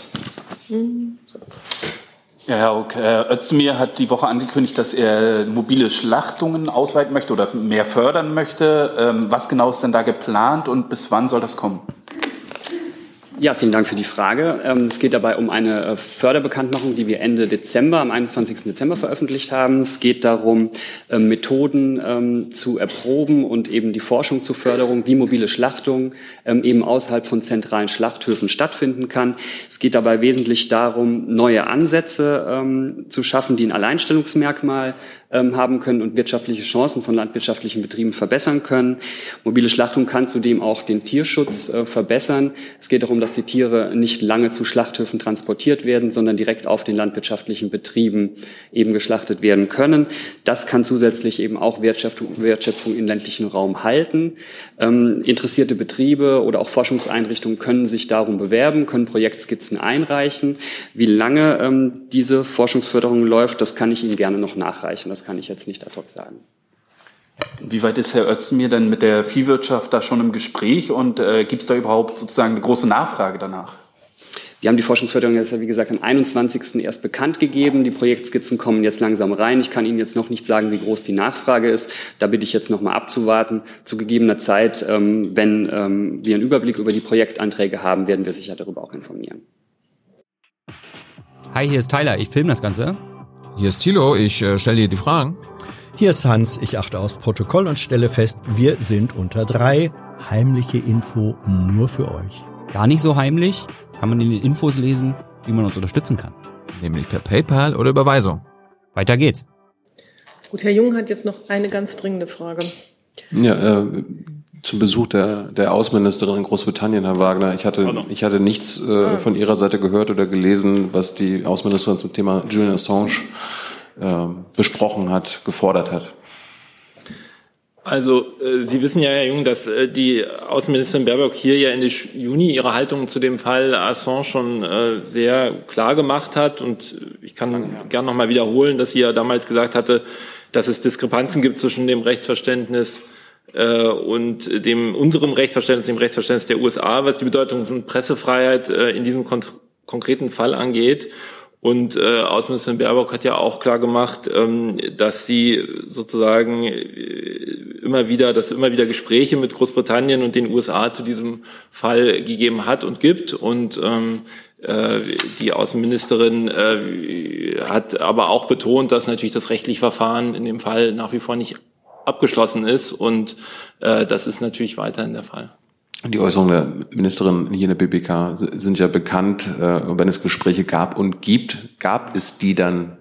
Ja, Herr Herr Özdemir hat die Woche angekündigt, dass er mobile Schlachtungen ausweiten möchte oder mehr fördern möchte. Ähm, was genau ist denn da geplant und bis wann soll das kommen? Ja, vielen Dank für die Frage. Ähm, es geht dabei um eine äh, Förderbekanntmachung, die wir Ende Dezember, am 21. Dezember veröffentlicht haben. Es geht darum, ähm, Methoden ähm, zu erproben und eben die Forschung zur Förderung, wie mobile Schlachtung eben außerhalb von zentralen Schlachthöfen stattfinden kann. Es geht dabei wesentlich darum, neue Ansätze zu schaffen, die ein Alleinstellungsmerkmal ähm, haben können und wirtschaftliche Chancen von landwirtschaftlichen Betrieben verbessern können. Mobile Schlachtung kann zudem auch den Tierschutz äh, verbessern. Es geht darum, dass die Tiere nicht lange zu Schlachthöfen transportiert werden, sondern direkt auf den landwirtschaftlichen Betrieben eben geschlachtet werden können. Das kann zusätzlich eben auch Wertschöpfung, Wertschöpfung im ländlichen Raum halten. Ähm, interessierte Betriebe oder auch Forschungseinrichtungen können sich darum bewerben, können Projektskizzen einreichen. Wie lange ähm, diese Forschungsförderung läuft, das kann ich Ihnen gerne noch nachreichen. Das kann ich jetzt nicht ad hoc sagen. Wie weit ist Herr Özdemir denn mit der Viehwirtschaft da schon im Gespräch und äh, gibt es da überhaupt sozusagen eine große Nachfrage danach? Wir haben die Forschungsförderung jetzt, wie gesagt, am 21. erst bekannt gegeben. Die Projektskizzen kommen jetzt langsam rein. Ich kann Ihnen jetzt noch nicht sagen, wie groß die Nachfrage ist. Da bitte ich jetzt noch mal abzuwarten. Zu gegebener Zeit, ähm, wenn ähm, wir einen Überblick über die Projektanträge haben, werden wir sicher darüber auch informieren. Hi, hier ist Tyler. Ich filme das Ganze. Hier ist Thilo. Ich äh, stelle dir die Fragen. Hier ist Hans. Ich achte aufs Protokoll und stelle fest, wir sind unter drei. Heimliche Info nur für euch. Gar nicht so heimlich kann man in den Infos lesen, wie man uns unterstützen kann. Nämlich per PayPal oder Überweisung. Weiter geht's. Gut, Herr Jung hat jetzt noch eine ganz dringende Frage. Ja, äh, zum Besuch der, der Außenministerin in Großbritannien, Herr Wagner. Ich hatte, ich hatte nichts äh, ah. von Ihrer Seite gehört oder gelesen, was die Außenministerin zum Thema Julian Assange äh, besprochen hat, gefordert hat. Also äh, Sie wissen ja, Herr Jung, dass äh, die Außenministerin Baerbock hier ja Ende Juni ihre Haltung zu dem Fall Assange schon äh, sehr klar gemacht hat. Und ich kann ja. gern nochmal wiederholen, dass sie ja damals gesagt hatte, dass es Diskrepanzen gibt zwischen dem Rechtsverständnis äh, und dem unserem Rechtsverständnis, dem Rechtsverständnis der USA, was die Bedeutung von Pressefreiheit äh, in diesem kon konkreten Fall angeht. Und äh, Außenministerin Baerbock hat ja auch klar gemacht, ähm, dass sie sozusagen äh, immer wieder, dass immer wieder Gespräche mit Großbritannien und den USA zu diesem Fall gegeben hat und gibt. Und ähm, äh, die Außenministerin äh, hat aber auch betont, dass natürlich das rechtliche Verfahren in dem Fall nach wie vor nicht abgeschlossen ist. Und äh, das ist natürlich weiterhin der Fall. Die Äußerungen der Ministerin hier in der BBK sind ja bekannt, äh, wenn es Gespräche gab und gibt. Gab es die dann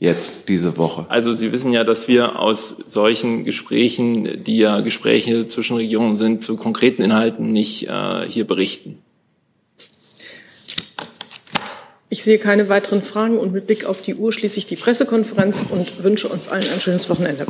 jetzt diese Woche? Also Sie wissen ja, dass wir aus solchen Gesprächen, die ja Gespräche zwischen Regierungen sind, zu konkreten Inhalten nicht äh, hier berichten. Ich sehe keine weiteren Fragen und mit Blick auf die Uhr schließe ich die Pressekonferenz und wünsche uns allen ein schönes Wochenende.